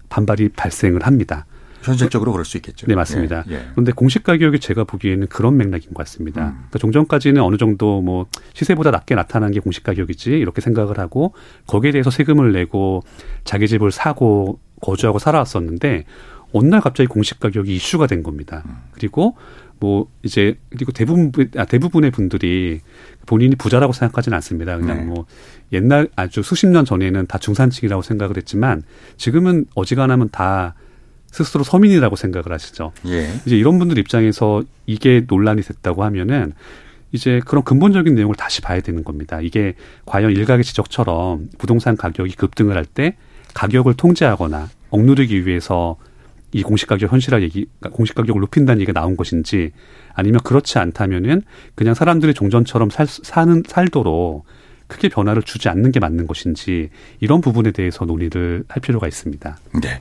H: 반발이 발생을 합니다.
A: 현실적으로 그럴 수 있겠죠.
H: 네, 맞습니다. 예, 예. 그런데 공시 가격이 제가 보기에는 그런 맥락인 것 같습니다. 음. 그러니까 종전까지는 어느 정도 뭐 시세보다 낮게 나타난 게 공시 가격이지 이렇게 생각을 하고 거기에 대해서 세금을 내고 자기 집을 사고 거주하고 살아왔었는데 어느 날 갑자기 공시 가격이 이슈가 된 겁니다. 음. 그리고 뭐 이제 그리고 대부분 아, 대부분의 분들이 본인이 부자라고 생각하지는 않습니다. 그냥 네. 뭐 옛날 아주 수십 년 전에는 다 중산층이라고 생각을 했지만 지금은 어지간하면 다 스스로 서민이라고 생각을 하시죠. 예. 이제 이런 분들 입장에서 이게 논란이 됐다고 하면은 이제 그런 근본적인 내용을 다시 봐야 되는 겁니다. 이게 과연 일각의 지적처럼 부동산 가격이 급등을 할 때 가격을 통제하거나 억누르기 위해서 이 공시가격 현실화 얘기, 공시 가격을 높인다는 얘기가 나온 것인지 아니면 그렇지 않다면은 그냥 사람들이 종전처럼 살, 사는 살도록 크게 변화를 주지 않는 게 맞는 것인지 이런 부분에 대해서 논의를 할 필요가 있습니다.
A: 네.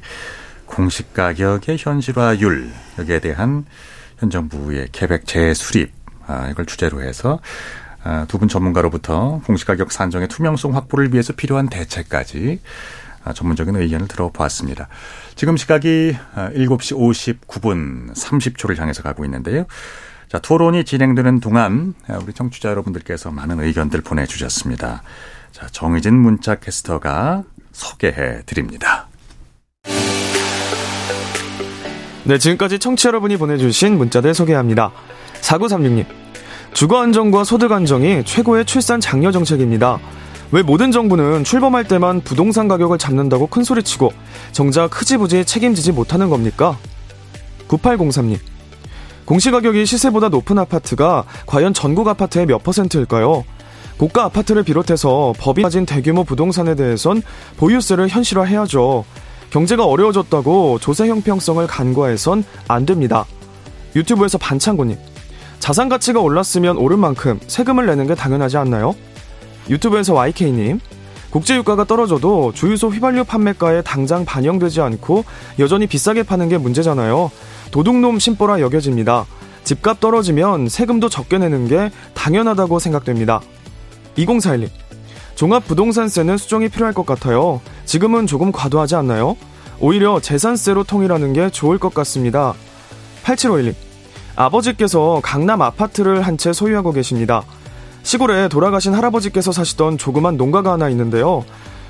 A: 공시 가격의 현실화율 여기에 대한 현 정부의 계획 재수립 아, 이걸 주제로 해서 아, 두 분 전문가로부터 공시 가격 산정의 투명성 확보를 위해서 필요한 대책까지 아, 전문적인 의견을 들어보았습니다. 지금 시각이 7시 59분 30초를 향해서 가고 있는데요. 자, 토론이 진행되는 동안 우리 청취자 여러분들께서 많은 의견들 보내주셨습니다. 자, 정의진 문자 캐스터가 소개해 드립니다.
J: 네, 지금까지 청취 여러분이 보내주신 문자들 소개합니다. 4936님. 주거 안정과 소득 안정이 최고의 출산 장려 정책입니다. 왜 모든 정부는 출범할 때만 부동산 가격을 잡는다고 큰소리치고 정작 흐지부지 책임지지 못하는 겁니까? 9803님. 공시가격이 시세보다 높은 아파트가 과연 전국 아파트의 몇 퍼센트일까요? 고가 아파트를 비롯해서 법이 가진 대규모 부동산에 대해선 보유세를 현실화해야죠. 경제가 어려워졌다고 조세 형평성을 간과해선 안 됩니다. 유튜브에서 반창고님. 자산 가치가 올랐으면 오른 만큼 세금을 내는 게 당연하지 않나요? 유튜브에서 YK님. 국제유가가 떨어져도 주유소 휘발유 판매가에 당장 반영되지 않고 여전히 비싸게 파는 게 문제잖아요. 도둑놈 심보라 여겨집니다. 집값 떨어지면 세금도 적게 내는 게 당연하다고 생각됩니다. 2041님. 종합부동산세는 수정이 필요할 것 같아요. 지금은 조금 과도하지 않나요? 오히려 재산세로 통일하는 게 좋을 것 같습니다. 8751님. 아버지께서 강남 아파트를 한 채 소유하고 계십니다. 시골에 돌아가신 할아버지께서 사시던 조그만 농가가 하나 있는데요.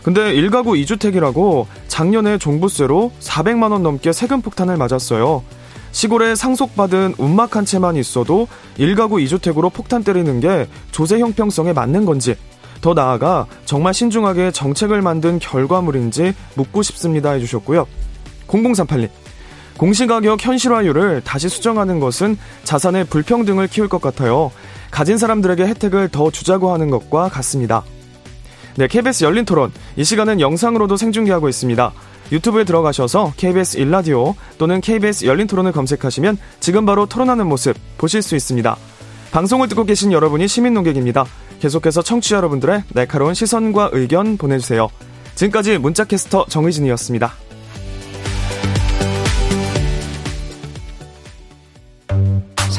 J: 근데 1가구 2주택이라고 작년에 종부세로 400만원 넘게 세금 폭탄을 맞았어요. 시골에 상속받은 운막 한 채만 있어도 1가구 2주택으로 폭탄 때리는 게 조세 형평성에 맞는 건지, 더 나아가 정말 신중하게 정책을 만든 결과물인지 묻고 싶습니다 해주셨고요. 0038님. 공시가격 현실화율을 다시 수정하는 것은 자산의 불평등을 키울 것 같아요. 가진 사람들에게 혜택을 더 주자고 하는 것과 같습니다. 네, KBS 열린 토론. 이 시간은 영상으로도 생중계하고 있습니다. 유튜브에 들어가셔서 KBS 일라디오 또는 KBS 열린 토론을 검색하시면 지금 바로 토론하는 모습 보실 수 있습니다. 방송을 듣고 계신 여러분이 시민 농객입니다. 계속해서 청취자 여러분들의 날카로운 시선과 의견 보내주세요. 지금까지 문자캐스터 정의진이었습니다.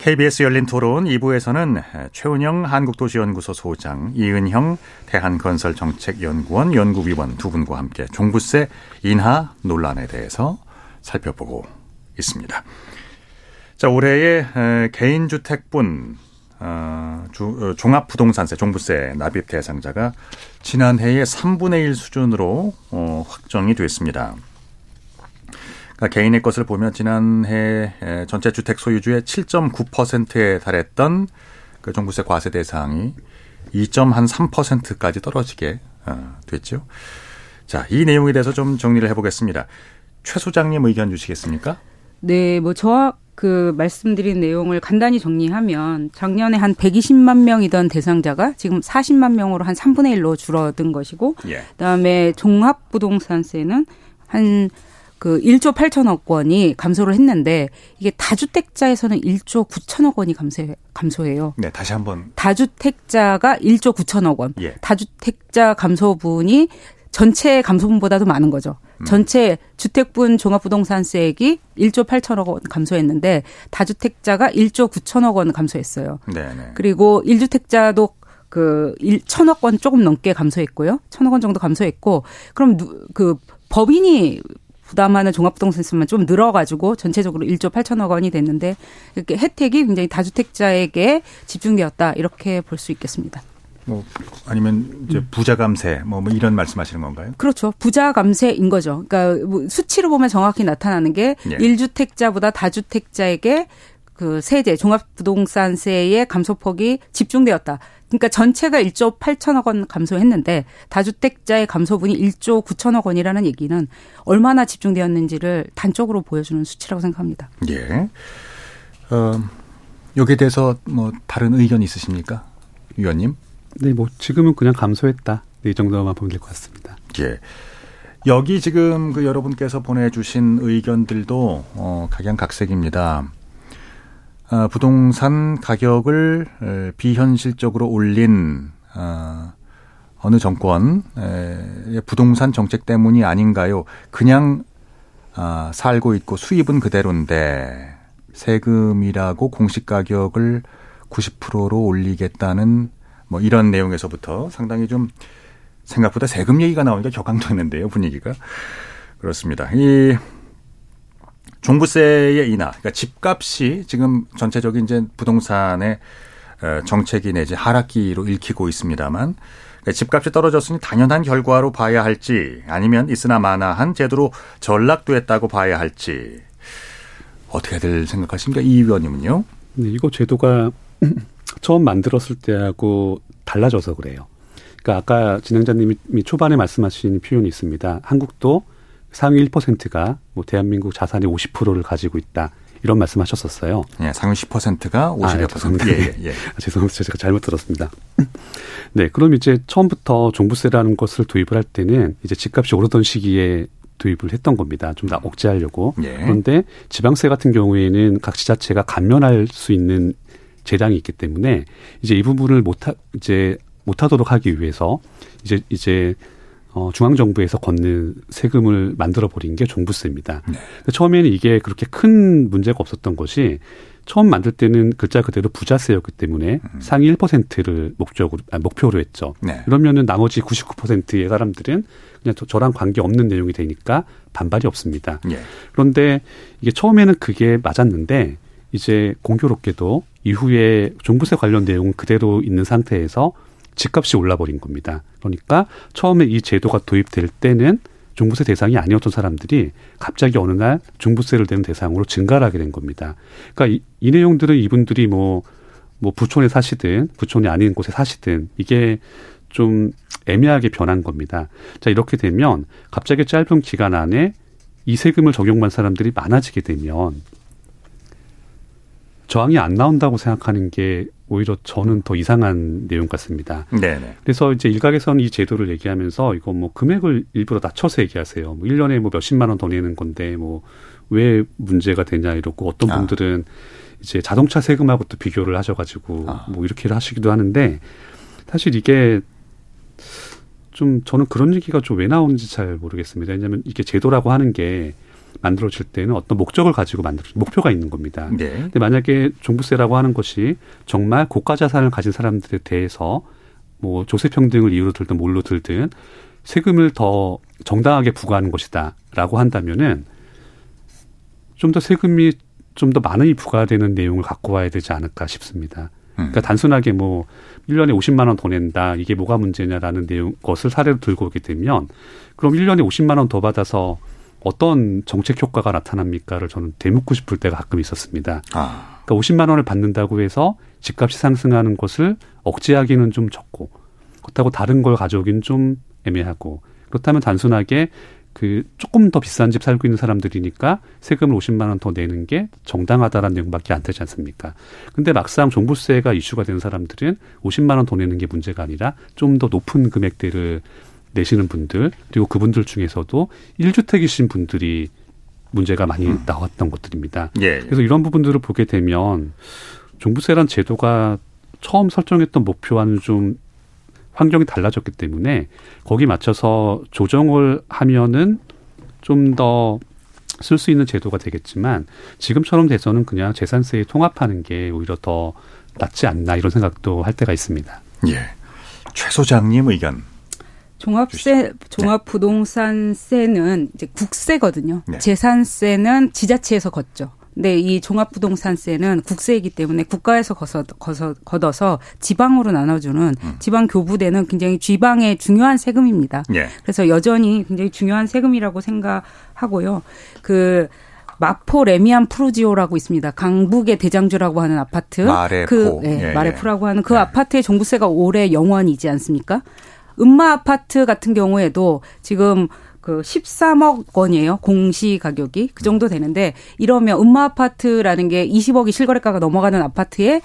A: KBS 열린 토론 2부에서는 최은영 한국도시연구소 소장, 이은형 대한건설정책연구원 연구위원 두 분과 함께 종부세 인하 논란에 대해서 살펴보고 있습니다. 자, 올해의 개인주택분 어, 어, 종합부동산세, 종부세 납입 대상자가 지난해의 3분의 1 수준으로 어, 확정이 됐습니다. 그러니까 개인의 것을 보면 지난해 전체 주택 소유주의 7.9%에 달했던 그 종부세 과세 대상이 2.3%까지 떨어지게 어, 됐죠. 자, 이 내용에 대해서 좀 정리를 해보겠습니다. 최 소장님 의견 주시겠습니까?
I: 네, 뭐 저와 그 말씀드린 내용을 간단히 정리하면 작년에 한 120만 명이던 대상자가 지금 40만 명으로 한 3분의 1로 줄어든 것이고 예. 그다음에 종합 부동산세는 한 그 1조 8천억 원이 감소를 했는데 이게 다주택자에서는 1조 9천억 원이 감소 감소해요.
A: 네, 다시 한번
I: 다주택자가 1조 9천억 원. 예. 다주택자 감소분이 전체 감소분보다도 많은 거죠. 음. 전체 주택분 종합부동산세액이 1조 8천억 원 감소했는데 다주택자가 1조 9천억 원 감소했어요. 네네. 네. 그리고 1주택자도 그 1천억 원 조금 넘게 감소했고요. 천억 원 정도 감소했고 그럼 그 법인이 부담하는 종합부동산세만 좀 늘어가지고 전체적으로 1조 8천억 원이 됐는데 이렇게 혜택이 굉장히 다주택자에게 집중되었다 이렇게 볼 수 있겠습니다.
A: 뭐 아니면 이제 음. 부자 감세 뭐, 뭐 이런 말씀하시는 건가요?
I: 그렇죠. 부자 감세인 거죠. 그러니까 뭐 수치로 보면 정확히 나타나는 게 예. 1주택자보다 다주택자에게 그 세제 종합부동산세의 감소폭이 집중되었다. 그러니까 전체가 1조 8천억 원 감소했는데 다주택자의 감소분이 1조 9천억 원이라는 얘기는 얼마나 집중되었는지를 단적으로 보여주는 수치라고 생각합니다.
A: 예. 어, 여기에 대해서 뭐 다른 의견 있으십니까? 위원님?
H: 네, 뭐 지금은 그냥 감소했다. 이 정도만 보면 될 것 같습니다.
A: 예. 여기 지금 그 여러분께서 보내주신 의견들도 어, 각양각색입니다. 어, 부동산 가격을 어, 비현실적으로 올린 어, 어느 정권 부동산 정책 때문이 아닌가요? 그냥 살고 있고 수입은 그대로인데 세금이라고 공시 가격을 90%로 올리겠다는 뭐 이런 내용에서부터 상당히 좀 생각보다 세금 얘기가 나오니까 격앙되는데요, 분위기가. 그렇습니다. 이 종부세의 인하, 그러니까 집값이 지금 전체적인 이제 부동산의 어, 정책이 내지 하락기로 읽히고 있습니다만 그러니까 집값이 떨어졌으니 당연한 결과로 봐야 할지 아니면 있으나 마나한 제도로 전락됐다고 봐야 할지 어떻게들 생각하십니까? 이 의원님은요?
H: 네, 이거 제도가 처음 만들었을 때하고 달라져서 그래요. 그러니까 아까 진행자님이 초반에 말씀하신 표현이 있습니다. 한국도 상위 1%가 뭐 대한민국 자산의 50%를 가지고 있다. 이런 말씀하셨었어요.
A: 예, 상위 10%가 50여
H: 아, 예. 예, 예. 예. 죄송합니다. 제가 잘못 들었습니다. 네, 그럼 이제 처음부터 종부세라는 것을 도입을 할 때는 이제 집값이 오르던 시기에 도입을 했던 겁니다. 좀더 억제하려고.
A: 예.
H: 그런데 지방세 같은 경우에는 각 지자체가 감면할 수 있는 재량이 있기 때문에 이제 이 부분을 못 하 이제 못 하도록 하기 위해서 이제 이제 어, 중앙정부에서 걷는 세금을 만들어 버린 게 종부세입니다.
A: 네.
H: 처음에는 이게 그렇게 큰 문제가 없었던 것이 처음 만들 때는 글자 그대로 부자세였기 때문에
A: 음.
H: 상위 1%를 목적으로 아, 목표로 했죠.
A: 네.
H: 그러면은 나머지 99%의 사람들은 그냥 저, 저랑 관계 없는 내용이 되니까 반발이 없습니다.
A: 예.
H: 그런데 이게 처음에는 그게 맞았는데 이제 공교롭게도 이후에 종부세 관련 내용은 그대로 있는 상태에서 집값이 올라버린 겁니다. 그러니까 처음에 이 제도가 도입될 때는 종부세 대상이 아니었던 사람들이 갑자기 어느 날 종부세를 내는 대상으로 증가를 하게 된 겁니다. 그러니까 이, 이 내용들은 이분들이 뭐, 뭐 부촌에 사시든 부촌이 아닌 곳에 사시든 이게 좀 애매하게 변한 겁니다. 자, 이렇게 되면 갑자기 짧은 기간 안에 이 세금을 적용한 사람들이 많아지게 되면 저항이 안 나온다고 생각하는 게 오히려 저는 더 이상한 내용 같습니다.
A: 네네.
H: 그래서 이제 일각에서는 이 제도를 얘기하면서 이거 뭐 금액을 일부러 낮춰서 얘기하세요. 뭐 1년에 뭐 몇십만 원 더 내는 건데 뭐 왜 문제가 되냐 이러고 어떤
A: 아.
H: 분들은 이제 자동차 세금하고 또 비교를 하셔가지고
A: 아.
H: 뭐 이렇게 하시기도 하는데 사실 이게 좀 저는 그런 얘기가 좀 왜 나오는지 잘 모르겠습니다. 왜냐하면 이게 제도라고 하는 게 만들어질 때는 어떤 목적을 가지고 만들 목표가 있는 겁니다.
A: 네.
H: 근데 만약에 종부세라고 하는 것이 정말 고가 자산을 가진 사람들에 대해서 뭐 조세 평등을 이유로 들든 뭘로 들든 세금을 더 정당하게 부과하는 것이다라고 한다면은 좀 더 세금이 좀 더 많이 부과되는 내용을 갖고 와야 되지 않을까 싶습니다. 그러니까 단순하게 뭐 1년에 50만 원 더 낸다. 이게 뭐가 문제냐라는 내용 것을 사례로 들고 오게 되면 그럼 1년에 50만 원 더 받아서 어떤 정책 효과가 나타납니까를 저는 되묻고 싶을 때가 가끔 있었습니다.
A: 아.
H: 그러니까 50만 원을 받는다고 해서 집값이 상승하는 것을 억제하기는 좀 적고 그렇다고 다른 걸 가져오기는 좀 애매하고 그렇다면 단순하게 그 조금 더 비싼 집 살고 있는 사람들이니까 세금을 50만 원 더 내는 게 정당하다라는 내용밖에 안 되지 않습니까? 근데 막상 종부세가 이슈가 되는 사람들은 50만 원 더 내는 게 문제가 아니라 좀 더 높은 금액대를 내시는 분들 그리고 그분들 중에서도 1주택이신 분들이 문제가 많이 나왔던 것들입니다.
A: 예, 예.
H: 그래서 이런 부분들을 보게 되면 종부세란 제도가 처음 설정했던 목표와는 좀 환경이 달라졌기 때문에 거기 맞춰서 조정을 하면은 좀 더 쓸 수 있는 제도가 되겠지만 지금처럼 돼서는 그냥 재산세에 통합하는 게 오히려 더 낫지 않나 이런 생각도 할 때가 있습니다.
A: 예. 최 소장님 의견.
I: 종합세, 종합부동산세는 이제 국세거든요.
A: 네.
I: 재산세는 지자체에서 걷죠. 근데 이 종합부동산세는 국세이기 때문에 국가에서 거서, 거서, 걷어서 지방으로 나눠주는
A: 음.
I: 지방 교부대는 굉장히 지방의 중요한 세금입니다.
A: 예.
I: 그래서 여전히 굉장히 중요한 세금이라고 생각하고요. 그 마포 레미안 프루지오라고 있습니다. 강북의 대장주라고 하는 아파트.
A: 마레포.
I: 그 예,
A: 예,
I: 마레포라고 하는 그 아파트의 종부세가 올해 영원이지 않습니까? 음마 아파트 같은 경우에도 지금 그 13억 원이에요. 공시 가격이. 그 정도 되는데 이러면 음마 아파트라는 게 20억이 실거래가가 넘어가는 아파트에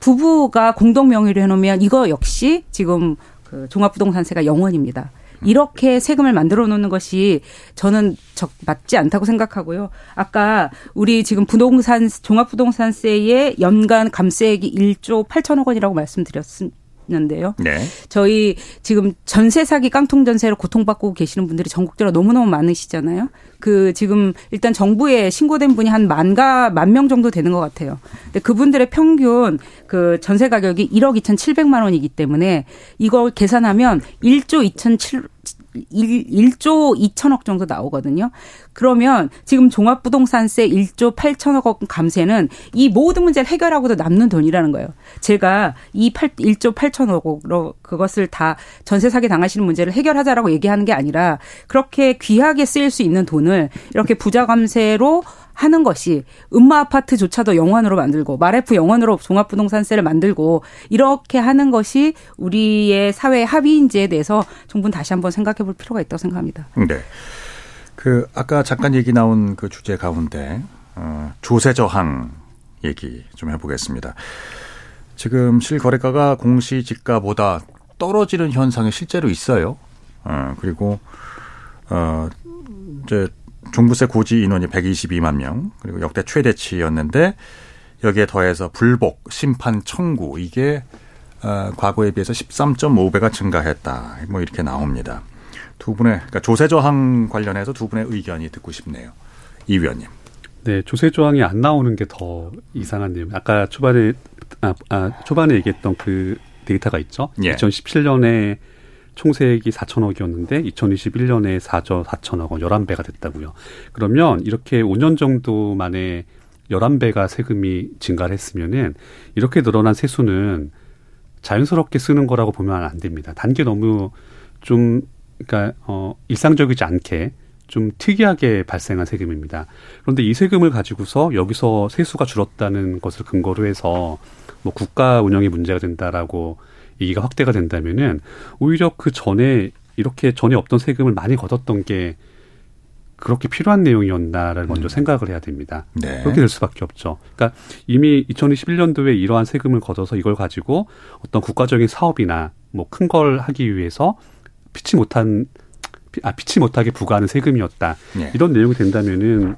I: 부부가 공동 명의로 해 놓으면 이거 역시 지금 그 종합부동산세가 영원입니다. 이렇게 세금을 만들어 놓는 것이 저는 적 맞지 않다고 생각하고요. 아까 우리 지금 부동산 종합부동산세의 연간 감세액이 1조 8천억 원이라고 말씀드렸습니다. 있 는데요.
A: 네.
I: 저희 지금 전세 사기 깡통 전세로 고통받고 계시는 분들이 전국적으로 너무너무 많으시잖아요. 그 지금 일단 정부에 신고된 분이 한 만가 만 명 정도 되는 것 같아요. 근데 그분들의 평균 그 전세 가격이 1억 2,700만 원이기 때문에 이걸 계산하면 1조 2,7 1, 조 2천억 정도 나오거든요. 그러면 지금 종합부동산세 1조 8천억 원 감세는 이 모든 문제를 해결하고도 남는 돈이라는 거예요. 제가 이 8, 1조 8천억으로 그것을 다 전세 사기 당하시는 문제를 해결하자라고 얘기하는 게 아니라 그렇게 귀하게 쓰일 수 있는 돈을 이렇게 부자 감세로 하는 것이 음마 아파트조차도 영원으로 만들고 마레프 영원으로 종합부동산세를 만들고 이렇게 하는 것이 우리의 사회 합의인지에 대해서 정부는 다시 한번 생각해 볼 필요가 있다고 생각합니다.
A: 네. 그 아까 잠깐 얘기 나온 그 주제 가운데 어, 조세 저항 얘기 좀 해보겠습니다. 지금 실거래가가 공시지가보다 떨어지는 현상이 실제로 있어요. 어, 그리고 어 이제 종부세 고지 인원이 122만 명, 그리고 역대 최대치였는데 여기에 더해서 불복, 심판 청구 이게 어, 과거에 비해서 13.5배가 증가했다. 뭐 이렇게 나옵니다. 두 분의 그러니까 조세 저항 관련해서 두 분의 의견이 듣고 싶네요. 이 위원님.
H: 네, 조세 조항이 안 나오는 게 더 이상한 내용. 아까 초반에 아, 아 초반에 얘기했던 그 데이터가 있죠.
A: 예.
H: 2017년에 총세액이 4천억이었는데 2021년에 4조 4천억 원 11배가 됐다고요. 그러면 이렇게 5년 정도 만에 11배가 세금이 증가를 했으면은 이렇게 늘어난 세수는 자연스럽게 쓰는 거라고 보면 안 됩니다. 단계 너무 좀 그러니까 어 일상적이지 않게 좀 특이하게 발생한 세금입니다. 그런데 이 세금을 가지고서 여기서 세수가 줄었다는 것을 근거로 해서 뭐 국가 운영이 문제가 된다라고 얘기가 확대가 된다면은 오히려 그 전에 이렇게 전에 없던 세금을 많이 걷었던 게 그렇게 필요한 내용이었나를 먼저 생각을 해야 됩니다.
A: 네.
H: 그렇게 될 수밖에 없죠. 그러니까 이미 2021년도에 이러한 세금을 걷어서 이걸 가지고 어떤 국가적인 사업이나 뭐 큰 걸 하기 위해서 피치 못한 아 피치 못하게 부과하는 세금이었다.
A: 네.
H: 이런 내용이 된다면은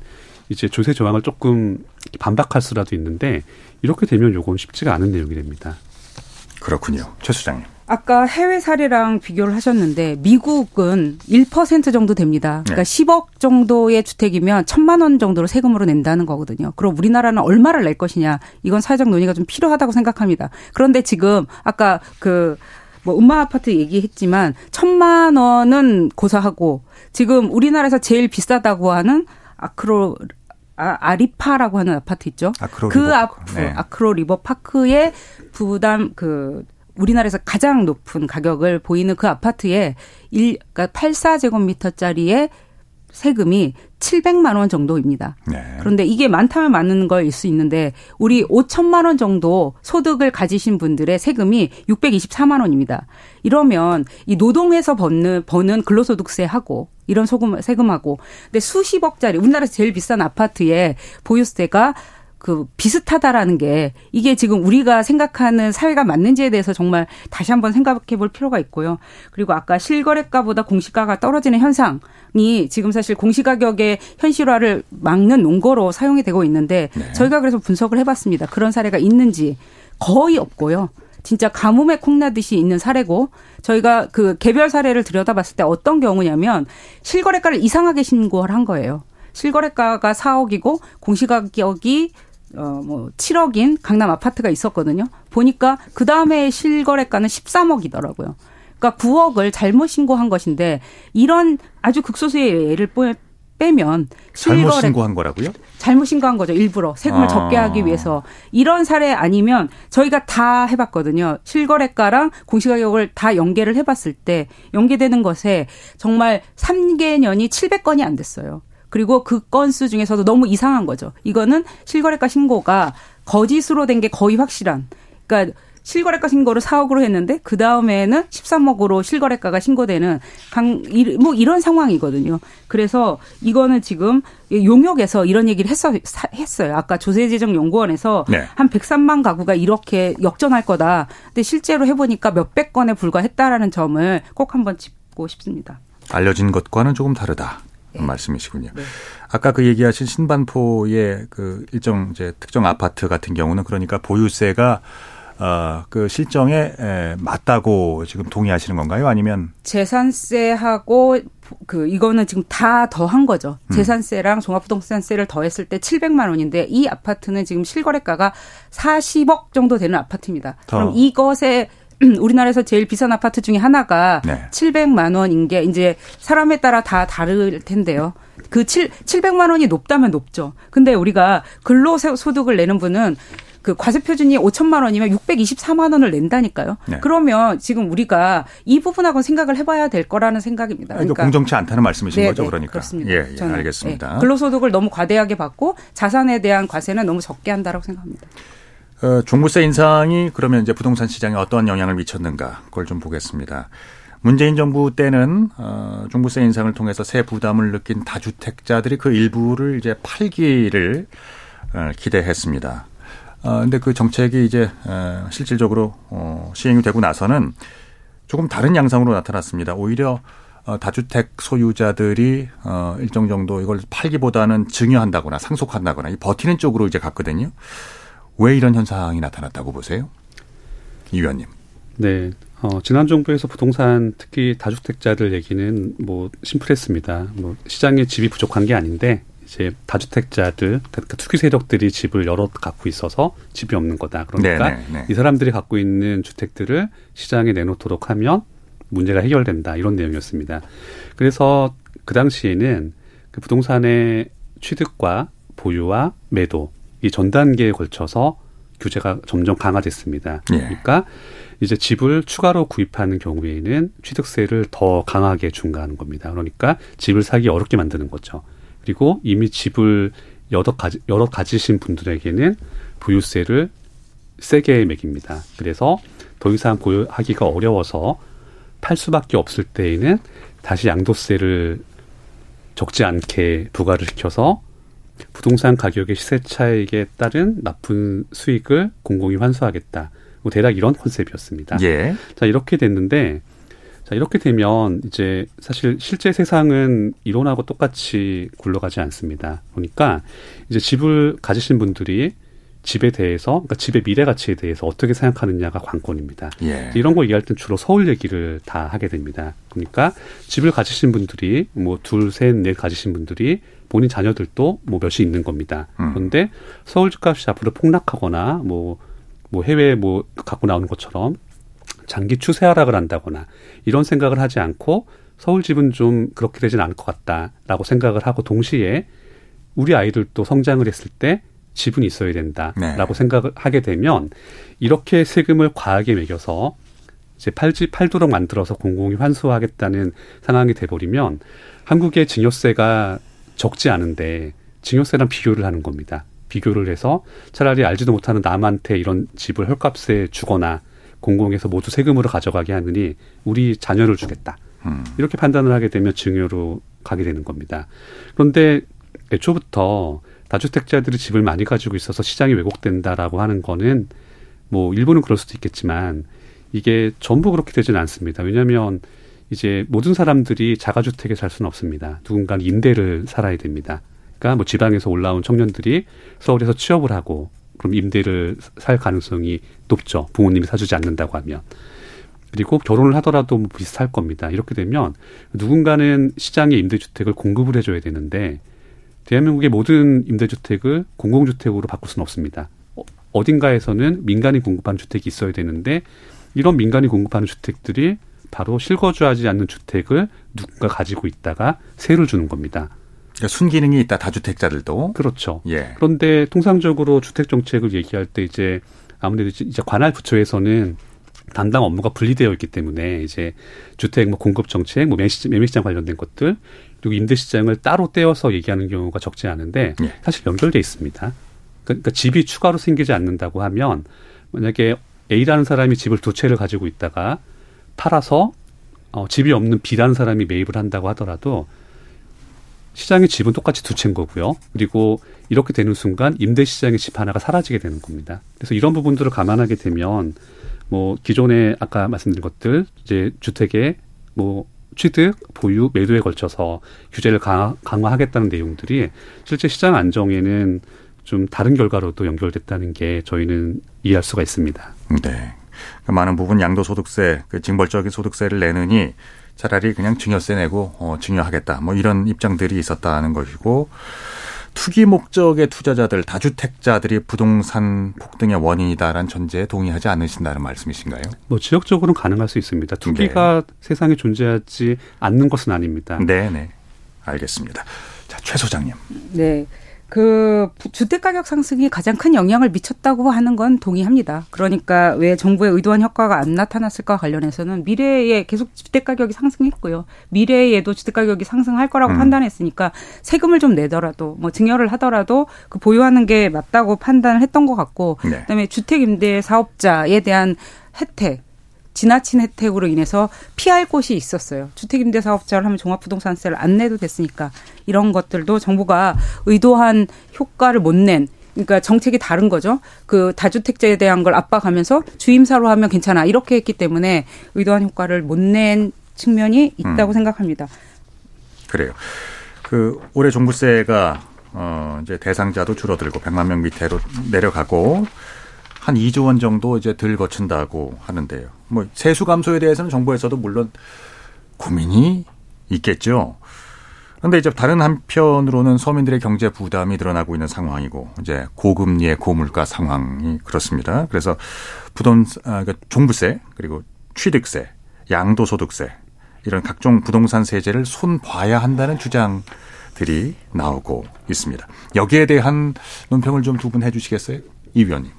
H: 이제 조세 조항을 조금 반박할 수라도 있는데 이렇게 되면 요건 쉽지가 않은 내용이 됩니다.
A: 그렇군요. 최 소장님.
I: 아까 해외 사례랑 비교를 하셨는데 미국은 1% 정도 됩니다. 그러니까
A: 네.
I: 10억 정도의 주택이면 천만 원 정도로 세금으로 낸다는 거거든요. 그럼 우리나라는 얼마를 낼 것이냐? 이건 사회적 논의가 좀 필요하다고 생각합니다. 그런데 지금 아까 그뭐 은마 아파트 얘기했지만 천만 원은 고사하고 지금 우리나라에서 제일 비싸다고 하는 아크로 아, 아리파라고 하는 아파트 있죠.
A: 아크로
I: 그
A: 리버
I: 앞,
A: 파크. 네.
I: 아크로 리버 파크의 부담 그 우리나라에서 가장 높은 가격을 보이는 그 아파트에 일 그러니까 84제곱미터짜리의 세금이 700만 원 정도입니다.
A: 네.
I: 그런데 이게 많다면 많은 거일 수 있는데 우리 5천만 원 정도 소득을 가지신 분들의 세금이 624만 원입니다. 이러면 이 노동에서 버는 버는 근로소득세하고 이런 소금 세금하고 근데 수십억짜리 우리나라에서 제일 비싼 아파트의 보유세가 그 비슷하다라는 게 이게 지금 우리가 생각하는 사회가 맞는지에 대해서 정말 다시 한번 생각해 볼 필요가 있고요. 그리고 아까 실거래가보다 공시가가 떨어지는 현상이 지금 사실 공시가격의 현실화를 막는 논거로 사용이 되고 있는데 저희가 그래서 분석을 해봤습니다. 그런 사례가 있는지 거의 없고요. 진짜 가뭄에 콩나듯이 있는 사례고 저희가 그 개별 사례를 들여다봤을 때 어떤 경우냐면 실거래가를 이상하게 신고를 한 거예요. 실거래가가 4억이고 공시가격이 어뭐 7억인 강남 아파트가 있었거든요. 보니까 그 다음에 실거래가는 13억이더라고요. 그러니까 9억을 잘못 신고한 것인데 이런 아주 극소수의 예를 빼- 빼면
A: 잘못
I: 실거래-
A: 신고한 거라고요?
I: 잘못 신고한 거죠. 일부러 세금을
A: 아.
I: 적게 하기 위해서 이런 사례 아니면 저희가 다 해봤거든요. 실거래가랑 공시가격을 다 연계를 해봤을 때 연계되는 것에 정말 3개년이 700건이 안 됐어요. 그리고 그 건수 중에서도 너무 이상한 거죠. 이거는 실거래가 신고가 거짓으로 된 게 거의 확실한. 그러니까 실거래가 신고를 4억으로 했는데 그 다음에는 13억으로 실거래가가 신고되는 강, 이- 뭐 이런 상황이거든요. 그래서 이거는 지금 용역에서 이런 얘기를 했어, 사- 했어요. 아까 조세재정연구원에서
A: 네.
I: 한 103만 가구가 이렇게 역전할 거다. 근데 실제로 해보니까 몇백 건에 불과했다라는 점을 꼭 한번 짚고 싶습니다.
A: 알려진 것과는 조금 다르다. 말씀이시군요. 아까 그 얘기하신 신반포의 그 일정 이제 특정 아파트 같은 경우는 그러니까 보유세가 어, 그 실정에 에, 맞다고 지금 동의하시는 건가요? 아니면
I: 재산세하고 그 이거는 지금 다 더한 거죠.
A: 음.
I: 재산세랑 종합부동산세를 더했을 때 700만 원인데 이 아파트는 지금 실거래가가 40억 정도 되는 아파트입니다.
A: 더.
I: 그럼 이것에 우리나라에서 제일 비싼 아파트 중에 하나가
A: 네.
I: 700만 원인 게 이제 사람에 따라 다 다를 텐데요. 그 7, 700만 원이 높다면 높죠. 근데 우리가 근로소득을 내는 분은 그 과세 표준이 5천만 원이면 624만 원을 낸다니까요.
A: 네.
I: 그러면 지금 우리가 이 부분하고는 생각을 해봐야 될 거라는 생각입니다.
A: 아, 이거 공정치 않다는 말씀이신
I: 네,
A: 거죠,
I: 네,
A: 그러니까.
I: 그렇습니다.
A: 예, 예
I: 저는,
A: 알겠습니다.
I: 네, 근로소득을 너무 과대하게 받고 자산에 대한 과세는 너무 적게 한다라고 생각합니다.
A: 어, 종부세 인상이 그러면 이제 부동산 시장에 어떤 영향을 미쳤는가 그걸 좀 보겠습니다. 문재인 정부 때는 어, 종부세 인상을 통해서 세 부담을 느낀 다주택자들이 그 일부를 이제 팔기를 어, 기대했습니다. 어, 근데 그 정책이 이제 어, 실질적으로 어, 시행이 되고 나서는 조금 다른 양상으로 나타났습니다. 오히려 어, 다주택 소유자들이 어, 일정 정도 이걸 팔기보다는 증여한다거나 상속한다거나 이 버티는 쪽으로 이제 갔거든요. 왜 이런 현상이 나타났다고 보세요? 이 위원님.
H: 네. 어, 지난 정부에서 부동산 특히 다주택자들 얘기는 뭐 심플했습니다. 뭐 시장에 집이 부족한 게 아닌데 이제 다주택자들 그러니까 투기 세력들이 집을 여러 갖고 있어서 집이 없는 거다. 그러니까
A: 네네, 네.
H: 이 사람들이 갖고 있는 주택들을 시장에 내놓도록 하면 문제가 해결된다. 이런 내용이었습니다. 그래서 그 당시에는 그 부동산의 취득과 보유와 매도 이 전 단계에 걸쳐서 규제가 점점 강화됐습니다.
A: 예.
H: 그러니까 이제 집을 추가로 구입하는 경우에는 취득세를 더 강하게 중과하는 겁니다. 그러니까 집을 사기 어렵게 만드는 거죠. 그리고 이미 집을 여러 가지 여러 가지신 분들에게는 부유세를 세게 매깁니다. 그래서 더 이상 보유하기가 어려워서 팔 수밖에 없을 때에는 다시 양도세를 적지 않게 부과를 시켜서 부동산 가격의 시세 차익에 따른 나쁜 수익을 공공이 환수하겠다. 뭐 대략 이런 컨셉이었습니다.
A: 예.
H: 자 이렇게 됐는데 자 이렇게 되면 이제 사실 실제 세상은 이론하고 똑같이 굴러가지 않습니다. 그러니까 이제 집을 가지신 분들이 집에 대해서 그러니까 집의 미래 가치에 대해서 어떻게 생각하느냐가 관건입니다.
A: 예.
H: 이런 거 얘기할 땐 주로 서울 얘기를 다 하게 됩니다. 그러니까 집을 가지신 분들이 뭐 둘, 셋, 넷 가지신 분들이 본인 자녀들도 뭐 몇이 있는 겁니다.
A: 음.
H: 그런데 서울 집값이 앞으로 폭락하거나 뭐, 뭐 해외 뭐 갖고 나오는 것처럼 장기 추세 하락을 한다거나 이런 생각을 하지 않고 서울 집은 좀 그렇게 되진 않을 것 같다라고 생각을 하고 동시에 우리 아이들도 성장을 했을 때 집은 있어야 된다라고
A: 네.
H: 생각을 하게 되면 이렇게 세금을 과하게 매겨서 이제 팔지 팔도록 만들어서 공공이 환수하겠다는 상황이 돼버리면 한국의 증여세가 적지 않은데 증여세랑 비교를 하는 겁니다. 비교를 해서 차라리 알지도 못하는 남한테 이런 집을 헐값에 주거나 공공에서 모두 세금으로 가져가게 하느니 우리 자녀를 주겠다.
A: 음.
H: 이렇게 판단을 하게 되면 증여로 가게 되는 겁니다. 그런데 애초부터 다주택자들이 집을 많이 가지고 있어서 시장이 왜곡된다라고 하는 거는 뭐 일부는 그럴 수도 있겠지만 이게 전부 그렇게 되지는 않습니다. 왜냐하면 이제 모든 사람들이 자가주택에 살 수는 없습니다. 누군가 임대를 살아야 됩니다. 그러니까 뭐 지방에서 올라온 청년들이 서울에서 취업을 하고 그럼 임대를 살 가능성이 높죠. 부모님이 사주지 않는다고 하면. 그리고 결혼을 하더라도 뭐 비슷할 겁니다. 이렇게 되면 누군가는 시장에 임대주택을 공급을 해줘야 되는데 대한민국의 모든 임대주택을 공공주택으로 바꿀 수는 없습니다. 어, 어딘가에서는 민간이 공급하는 주택이 있어야 되는데 이런 민간이 공급하는 주택들이 바로 실거주하지 않는 주택을 누군가 가지고 있다가 세를 주는 겁니다.
A: 그러니까 순기능이 있다 다주택자들도.
H: 그렇죠.
A: 예.
H: 그런데 통상적으로 주택 정책을 얘기할 때 이제 아무래도 이제 관할 부처에서는 담당 업무가 분리되어 있기 때문에 이제 주택 뭐 공급 정책, 뭐 매매시장, 매매 시장 관련된 것들 그리고 임대 시장을 따로 떼어서 얘기하는 경우가 적지 않은데
A: 예.
H: 사실 연결돼 있습니다. 그러니까 집이 추가로 생기지 않는다고 하면 만약에 A라는 사람이 집을 두 채를 가지고 있다가 팔아서 어, 집이 없는 B라는 사람이 매입을 한다고 하더라도 시장의 집은 똑같이 두 채인 거고요. 그리고 이렇게 되는 순간 임대 시장의 집 하나가 사라지게 되는 겁니다. 그래서 이런 부분들을 감안하게 되면 뭐 기존에 아까 말씀드린 것들 이제 주택의 뭐 취득, 보유, 매도에 걸쳐서 규제를 강화, 강화하겠다는 내용들이 실제 시장 안정에는 좀 다른 결과로도 연결됐다는 게 저희는 이해할 수가 있습니다.
A: 네. 그 많은 부분 양도소득세, 그 징벌적인 소득세를 내느니 차라리 그냥 증여세 내고 어, 증여하겠다. 뭐 이런 입장들이 있었다는 것이고 투기 목적의 투자자들, 다주택자들이 부동산 폭등의 원인이다라는 전제에 동의하지 않으신다는 말씀이신가요?
H: 뭐 지역적으로는 가능할 수 있습니다. 투기가 네. 세상에 존재하지 않는 것은 아닙니다.
A: 네, 네. 알겠습니다. 자, 최 소장님.
I: 네. 그 주택 가격 상승이 가장 큰 영향을 미쳤다고 하는 건 동의합니다. 그러니까 왜 정부의 의도한 효과가 안 나타났을까 관련해서는 미래에 계속 주택 가격이 상승했고요. 미래에도 주택 가격이 상승할 거라고 음. 판단했으니까 세금을 좀 내더라도 뭐 증여를 하더라도 그 보유하는 게 맞다고 판단을 했던 것 같고 네. 그다음에 주택 임대 사업자에 대한 혜택 지나친 혜택으로 인해서 피할 곳이 있었어요. 주택임대 사업자를 하면 종합부동산세를 안 내도 됐으니까 이런 것들도 정부가 의도한 효과를 못 낸 그러니까 정책이 다른 거죠. 그 다주택자에 대한 걸 압박하면서 주임사로 하면 괜찮아 이렇게 했기 때문에 의도한 효과를 못 낸 측면이 있다고 음. 생각합니다.
A: 그래요. 그 올해 종부세가 어 이제 대상자도 줄어들고 100만 명 밑으로 내려가고 한 2조 원 정도 이제 덜 거친다고 하는데요. 뭐 세수 감소에 대해서는 정부에서도 물론 고민이 있겠죠. 그런데 이제 다른 한편으로는 서민들의 경제 부담이 늘어나고 있는 상황이고 이제 고금리의 고물가 상황이 그렇습니다. 그래서 부동산 아, 그러니까 종부세 그리고 취득세, 양도소득세 이런 각종 부동산 세제를 손 봐야 한다는 주장들이 나오고 있습니다. 여기에 대한 논평을 좀 두 분 해주시겠어요, 이 위원님?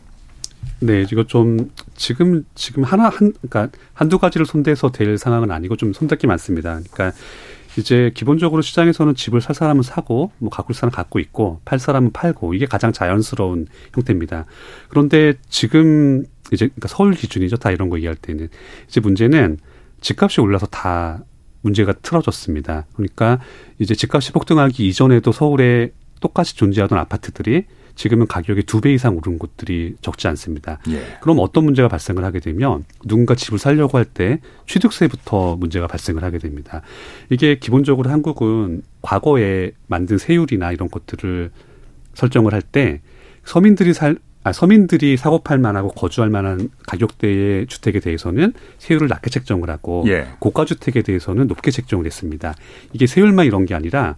H: 네, 이거 좀 지금 지금 하나 한 그러니까 한두 가지를 손대서 될 상황은 아니고 좀 손댈 게 많습니다. 그러니까 이제 기본적으로 시장에서는 집을 살 사람은 사고 뭐 가꿀 사람 갖고 있고 팔 사람은 팔고 이게 가장 자연스러운 형태입니다. 그런데 지금 이제 그러니까 서울 기준이죠. 다 이런 거 얘기할 때는 이제 문제는 집값이 올라서 다 문제가 틀어졌습니다. 그러니까 이제 집값이 폭등하기 이전에도 서울에 똑같이 존재하던 아파트들이 지금은 가격이 두 배 이상 오른 곳들이 적지 않습니다. 예. 그럼 어떤 문제가 발생을 하게 되면 누군가 집을 살려고 할 때 취득세부터 문제가 발생을 하게 됩니다. 이게 기본적으로 한국은 과거에 만든 세율이나 이런 것들을 설정을 할 때 서민들이 살 아, 서민들이 사고 팔 만하고 거주할 만한 가격대의 주택에 대해서는 세율을 낮게 책정을 하고 예. 고가 주택에 대해서는 높게 책정을 했습니다. 이게 세율만 이런 게 아니라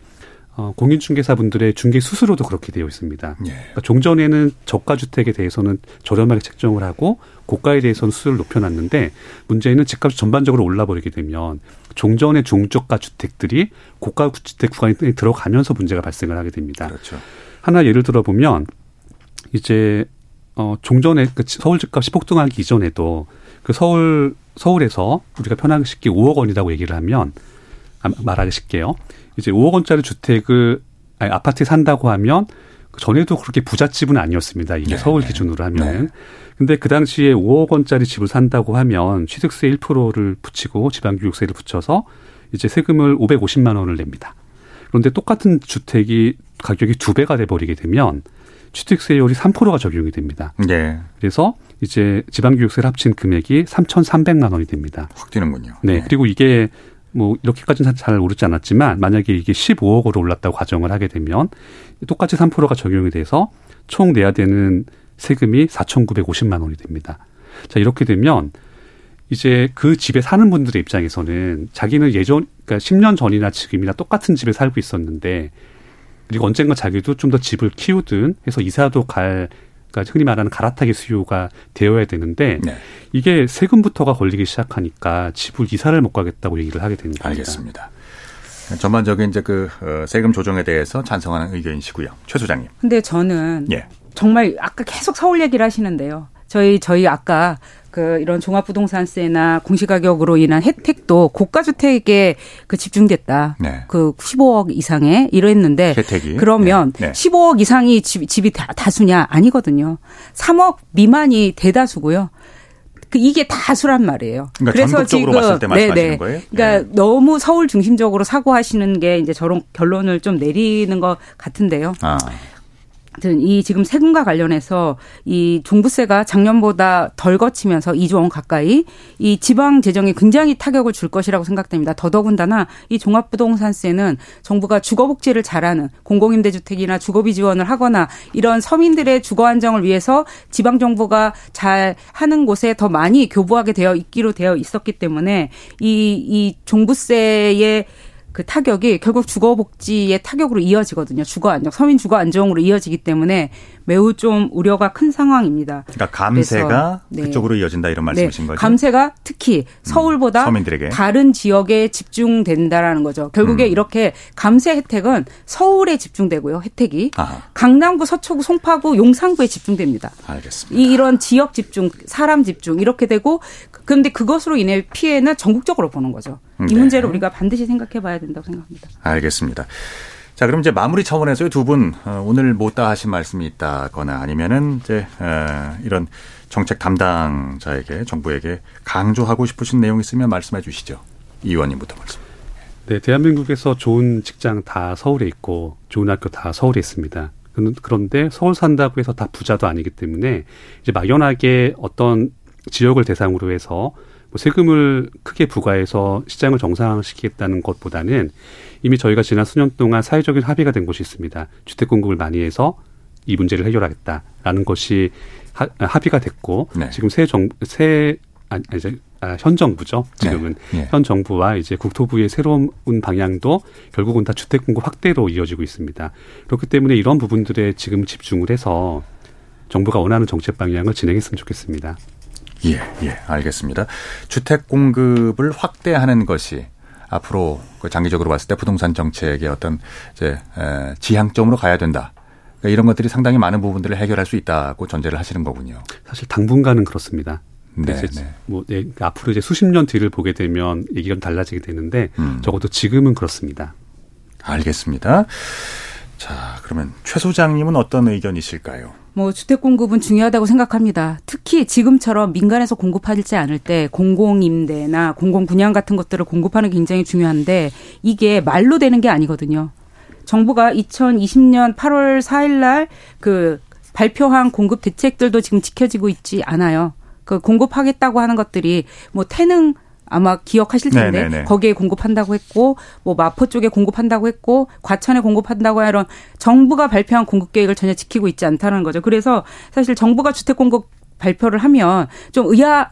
H: 어, 공인중개사분들의 중개 수수료도 그렇게 되어 있습니다. 예. 그러니까 종전에는 저가 주택에 대해서는 저렴하게 책정을 하고 고가에 대해서는 수수료를 높여놨는데 문제는 집값이 전반적으로 올라버리게 되면 종전의 중저가 주택들이 고가 주택 구간에 들어가면서 문제가 발생을 하게 됩니다. 그렇죠. 하나 예를 들어 보면 이제 어 종전에 그 서울 집값이 폭등하기 이전에도 그 서울 서울에서 우리가 편하게 쉽게 5억 원이라고 얘기를 하면 아, 말하기 쉽게요. 이제 5억 원짜리 주택을 아니, 아파트에 산다고 하면 그 전에도 그렇게 부잣집은 아니었습니다. 이게 네. 서울 기준으로 하면은. 네. 근데 그 당시에 5억 원짜리 집을 산다고 하면 취득세 1%를 붙이고 지방교육세를 붙여서 이제 세금을 550만 원을 냅니다. 그런데 똑같은 주택이 가격이 두 배가 돼 버리게 되면 취득세율이 3%가 적용이 됩니다. 네. 그래서 이제 지방교육세를 합친 금액이 3,300만 원이 됩니다.
A: 확 뛰는군요.
H: 네. 네. 그리고 이게 뭐 이렇게까지는 잘 오르지 않았지만 만약에 이게 15억으로 올랐다고 가정을 하게 되면 똑같이 3%가 적용이 돼서 총 내야 되는 세금이 4,950만 원이 됩니다. 자, 이렇게 되면 이제 그 집에 사는 분들의 입장에서는 자기는 예전 그러니까 10년 전이나 지금이나 똑같은 집에 살고 있었는데 그리고 언젠가 자기도 좀 더 집을 키우든 해서 이사도 갈 그러니까 흔히 말하는 갈아타기 수요가 되어야 되는데 네. 이게 세금부터가 걸리기 시작하니까 집을 이사를 못 가겠다고 얘기를 하게 됩니다.
A: 알겠습니다. 전반적인 이제 그 어, 세금 조정에 대해서 찬성하는 의견이시고요. 최 소장님.
I: 근데 저는 예. 정말 아까 계속 서울 얘기를 하시는데요. 저희 저희 아까 그 이런 종합부동산세나 공시가격으로 인한 혜택도 고가 주택에 그 집중됐다. 네. 그 15억 이상에 이랬는데 혜택이. 그러면 네. 네. 15억 이상이 집, 집이 다, 다수냐 아니거든요. 3억 미만이 대다수고요. 그 이게 다수란 말이에요.
A: 그러니까 그래서 지금 네네. 거예요?
I: 그러니까 네. 너무 서울 중심적으로 사고하시는 게 이제 저런 결론을 좀 내리는 것 같은데요. 아. 이 지금 세금과 관련해서 이 종부세가 작년보다 덜 거치면서 2조 원 가까이 이 지방 재정에 굉장히 타격을 줄 것이라고 생각됩니다. 더더군다나 이 종합부동산세는 정부가 주거복지를 잘하는 공공임대주택이나 주거비 지원을 하거나 이런 서민들의 주거 안정을 위해서 지방 정부가 잘 하는 곳에 더 많이 교부하게 되어 있기로 되어 있었기 때문에 이 이 종부세의 그 타격이 결국 주거 복지의 타격으로 이어지거든요. 주거 안정, 서민 주거 안정으로 이어지기 때문에 매우 좀 우려가 큰 상황입니다.
A: 그러니까 감세가
I: 네.
A: 그쪽으로 이어진다 이런 말씀이신
I: 네.
A: 거죠?
I: 감세가 특히 서울보다
A: 음, 서민들에게.
I: 다른 지역에 집중된다라는 거죠. 결국에
A: 음.
I: 이렇게 감세 혜택은 서울에 집중되고요. 혜택이
A: 아,
I: 강남구, 서초구, 송파구, 용산구에 집중됩니다.
A: 알겠습니다.
I: 이 이런 지역 집중, 사람 집중 이렇게 되고 그런데 그것으로 인해 피해는 전국적으로 보는 거죠. 이
A: 네.
I: 문제를 우리가 반드시 생각해 봐야 된다고 생각합니다.
A: 알겠습니다. 자, 그럼 이제 마무리 차원에서 두분 오늘 못다 하신 말씀이 있다거나 아니면은 이제 어, 이런 정책 담당자에게 정부에게 강조하고 싶으신 내용 있으면 말씀해 주시죠. 이 의원님부터 말씀.
H: 네, 대한민국에서 좋은 직장 다 서울에 있고 좋은 학교 다 서울에 있습니다. 그런- 그런데 서울 산다고 해서 다 부자도 아니기 때문에 이제 막연하게 어떤 지역을 대상으로 해서 뭐 세금을 크게 부과해서 시장을 정상화시키겠다는 것보다는 이미 저희가 지난 수년 동안 사회적인 합의가 된 곳이 있습니다. 주택 공급을 많이 해서 이 문제를 해결하겠다라는 것이 하- 합의가 됐고
A: 네.
H: 지금 새 정, 새, 아니, 아니, 이제, 아, 현 정부죠. 지금은.
A: 네. 예.
H: 현 정부와 이제 국토부의 새로운 방향도 결국은 다 주택 공급 확대로 이어지고 있습니다. 그렇기 때문에 이런 부분들에 지금 집중을 해서 정부가 원하는 정책 방향을 진행했으면 좋겠습니다.
A: 예, 예, 알겠습니다. 주택 공급을 확대하는 것이 앞으로 그 장기적으로 봤을 때 부동산 정책의 어떤 이제 에, 지향점으로 가야 된다. 그러니까 이런 것들이 상당히 많은 부분들을 해결할 수 있다고 전제를 하시는 거군요.
H: 사실 당분간은 그렇습니다.
A: 네,
H: 이제
A: 네.
H: 뭐 네, 그러니까 앞으로 이제 수십 년 뒤를 보게 되면 얘기가 좀 달라지게 되는데
A: 음.
H: 적어도 지금은 그렇습니다.
A: 알겠습니다. 자, 그러면 최 소장님은 어떤 의견이실까요?
I: 뭐 주택 공급은 중요하다고 생각합니다. 특히 지금처럼 민간에서 공급하지 않을 때 공공 임대나 공공 분양 같은 것들을 공급하는 게 굉장히 중요한데 이게 말로 되는 게 아니거든요. 정부가 2020년 8월 4일 날그 발표한 공급 대책들도 지금 지켜지고 있지 않아요. 그 공급하겠다고 하는 것들이 뭐 태능 아마 기억하실 텐데
A: 네네네.
I: 거기에 공급한다고 했고 뭐 마포 쪽에 공급한다고 했고 과천에 공급한다고 이런 정부가 발표한 공급 계획을 전혀 지키고 있지 않다는 거죠. 그래서 사실 정부가 주택 공급 발표를 하면 좀 의아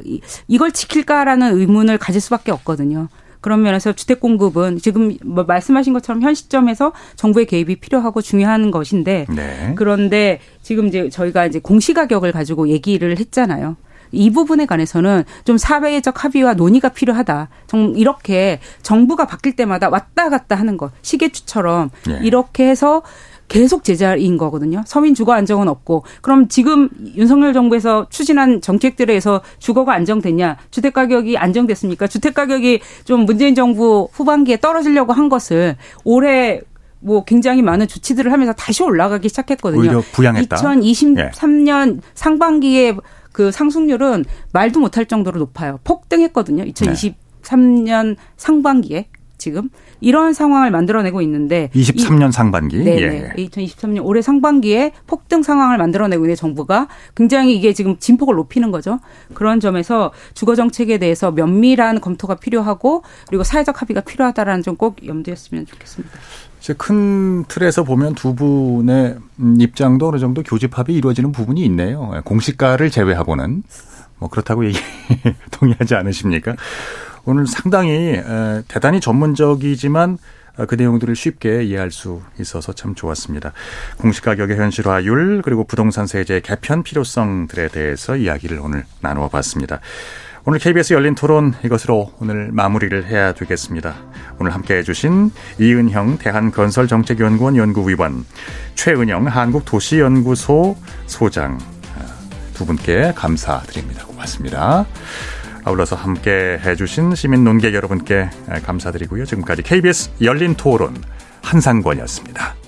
I: 이걸 지킬까라는 의문을 가질 수밖에 없거든요. 그런 면에서 주택 공급은 지금 뭐 말씀하신 것처럼 현 시점에서 정부의 개입이 필요하고 중요한 것인데
A: 네.
I: 그런데 지금 이제 저희가 이제 공시가격을 가지고 얘기를 했잖아요. 이 부분에 관해서는 좀 사회적 합의와 논의가 필요하다. 정 이렇게 정부가 바뀔 때마다 왔다 갔다 하는 것 시계추처럼
A: 예.
I: 이렇게 해서 계속 제자리인 거거든요. 서민 주거 안정은 없고 그럼 지금 윤석열 정부에서 추진한 정책들에서 주거가 안정됐냐? 주택 가격이 안정됐습니까? 주택 가격이 좀 문재인 정부 후반기에 떨어지려고 한 것을 올해 뭐 굉장히 많은 조치들을 하면서 다시 올라가기 시작했거든요.
A: 오히려 부양했다.
I: 2023년 상반기에 그 상승률은 말도 못할 정도로 높아요. 폭등했거든요. 2023년 상반기에 지금 이런 상황을 만들어내고 있는데
A: 23년 상반기.
I: 네,
A: 예.
I: 네. 2023년 올해 상반기에 폭등 상황을 만들어내고 있는 정부가 굉장히 이게 지금 진폭을 높이는 거죠. 그런 점에서 주거 정책에 대해서 면밀한 검토가 필요하고 그리고 사회적 합의가 필요하다라는 점 꼭 염두였으면 좋겠습니다.
A: 이제 큰 틀에서 보면 두 분의 음, 입장도 어느 정도 교집합이 이루어지는 부분이 있네요. 예, 공시가를 제외하고는 뭐 그렇다고 얘기 동의하지 않으십니까? 오늘 상당히 에, 대단히 전문적이지만 어, 그 내용들을 쉽게 이해할 수 있어서 참 좋았습니다. 공시가격의 현실화율 그리고 부동산 세제 개편 필요성들에 대해서 이야기를 오늘 나누어 봤습니다. 오늘 KBS 열린 토론 이것으로 오늘 마무리를 해야 되겠습니다. 오늘 함께 해 주신 이은형 대한건설정책연구원 연구위원, 최은영 한국도시연구소 소장 아, 두 분께 감사드립니다. 고맙습니다. 아울러서 함께 해주신 시민 논객 여러분께 감사드리고요. 지금까지 KBS 열린 토론 한상권이었습니다.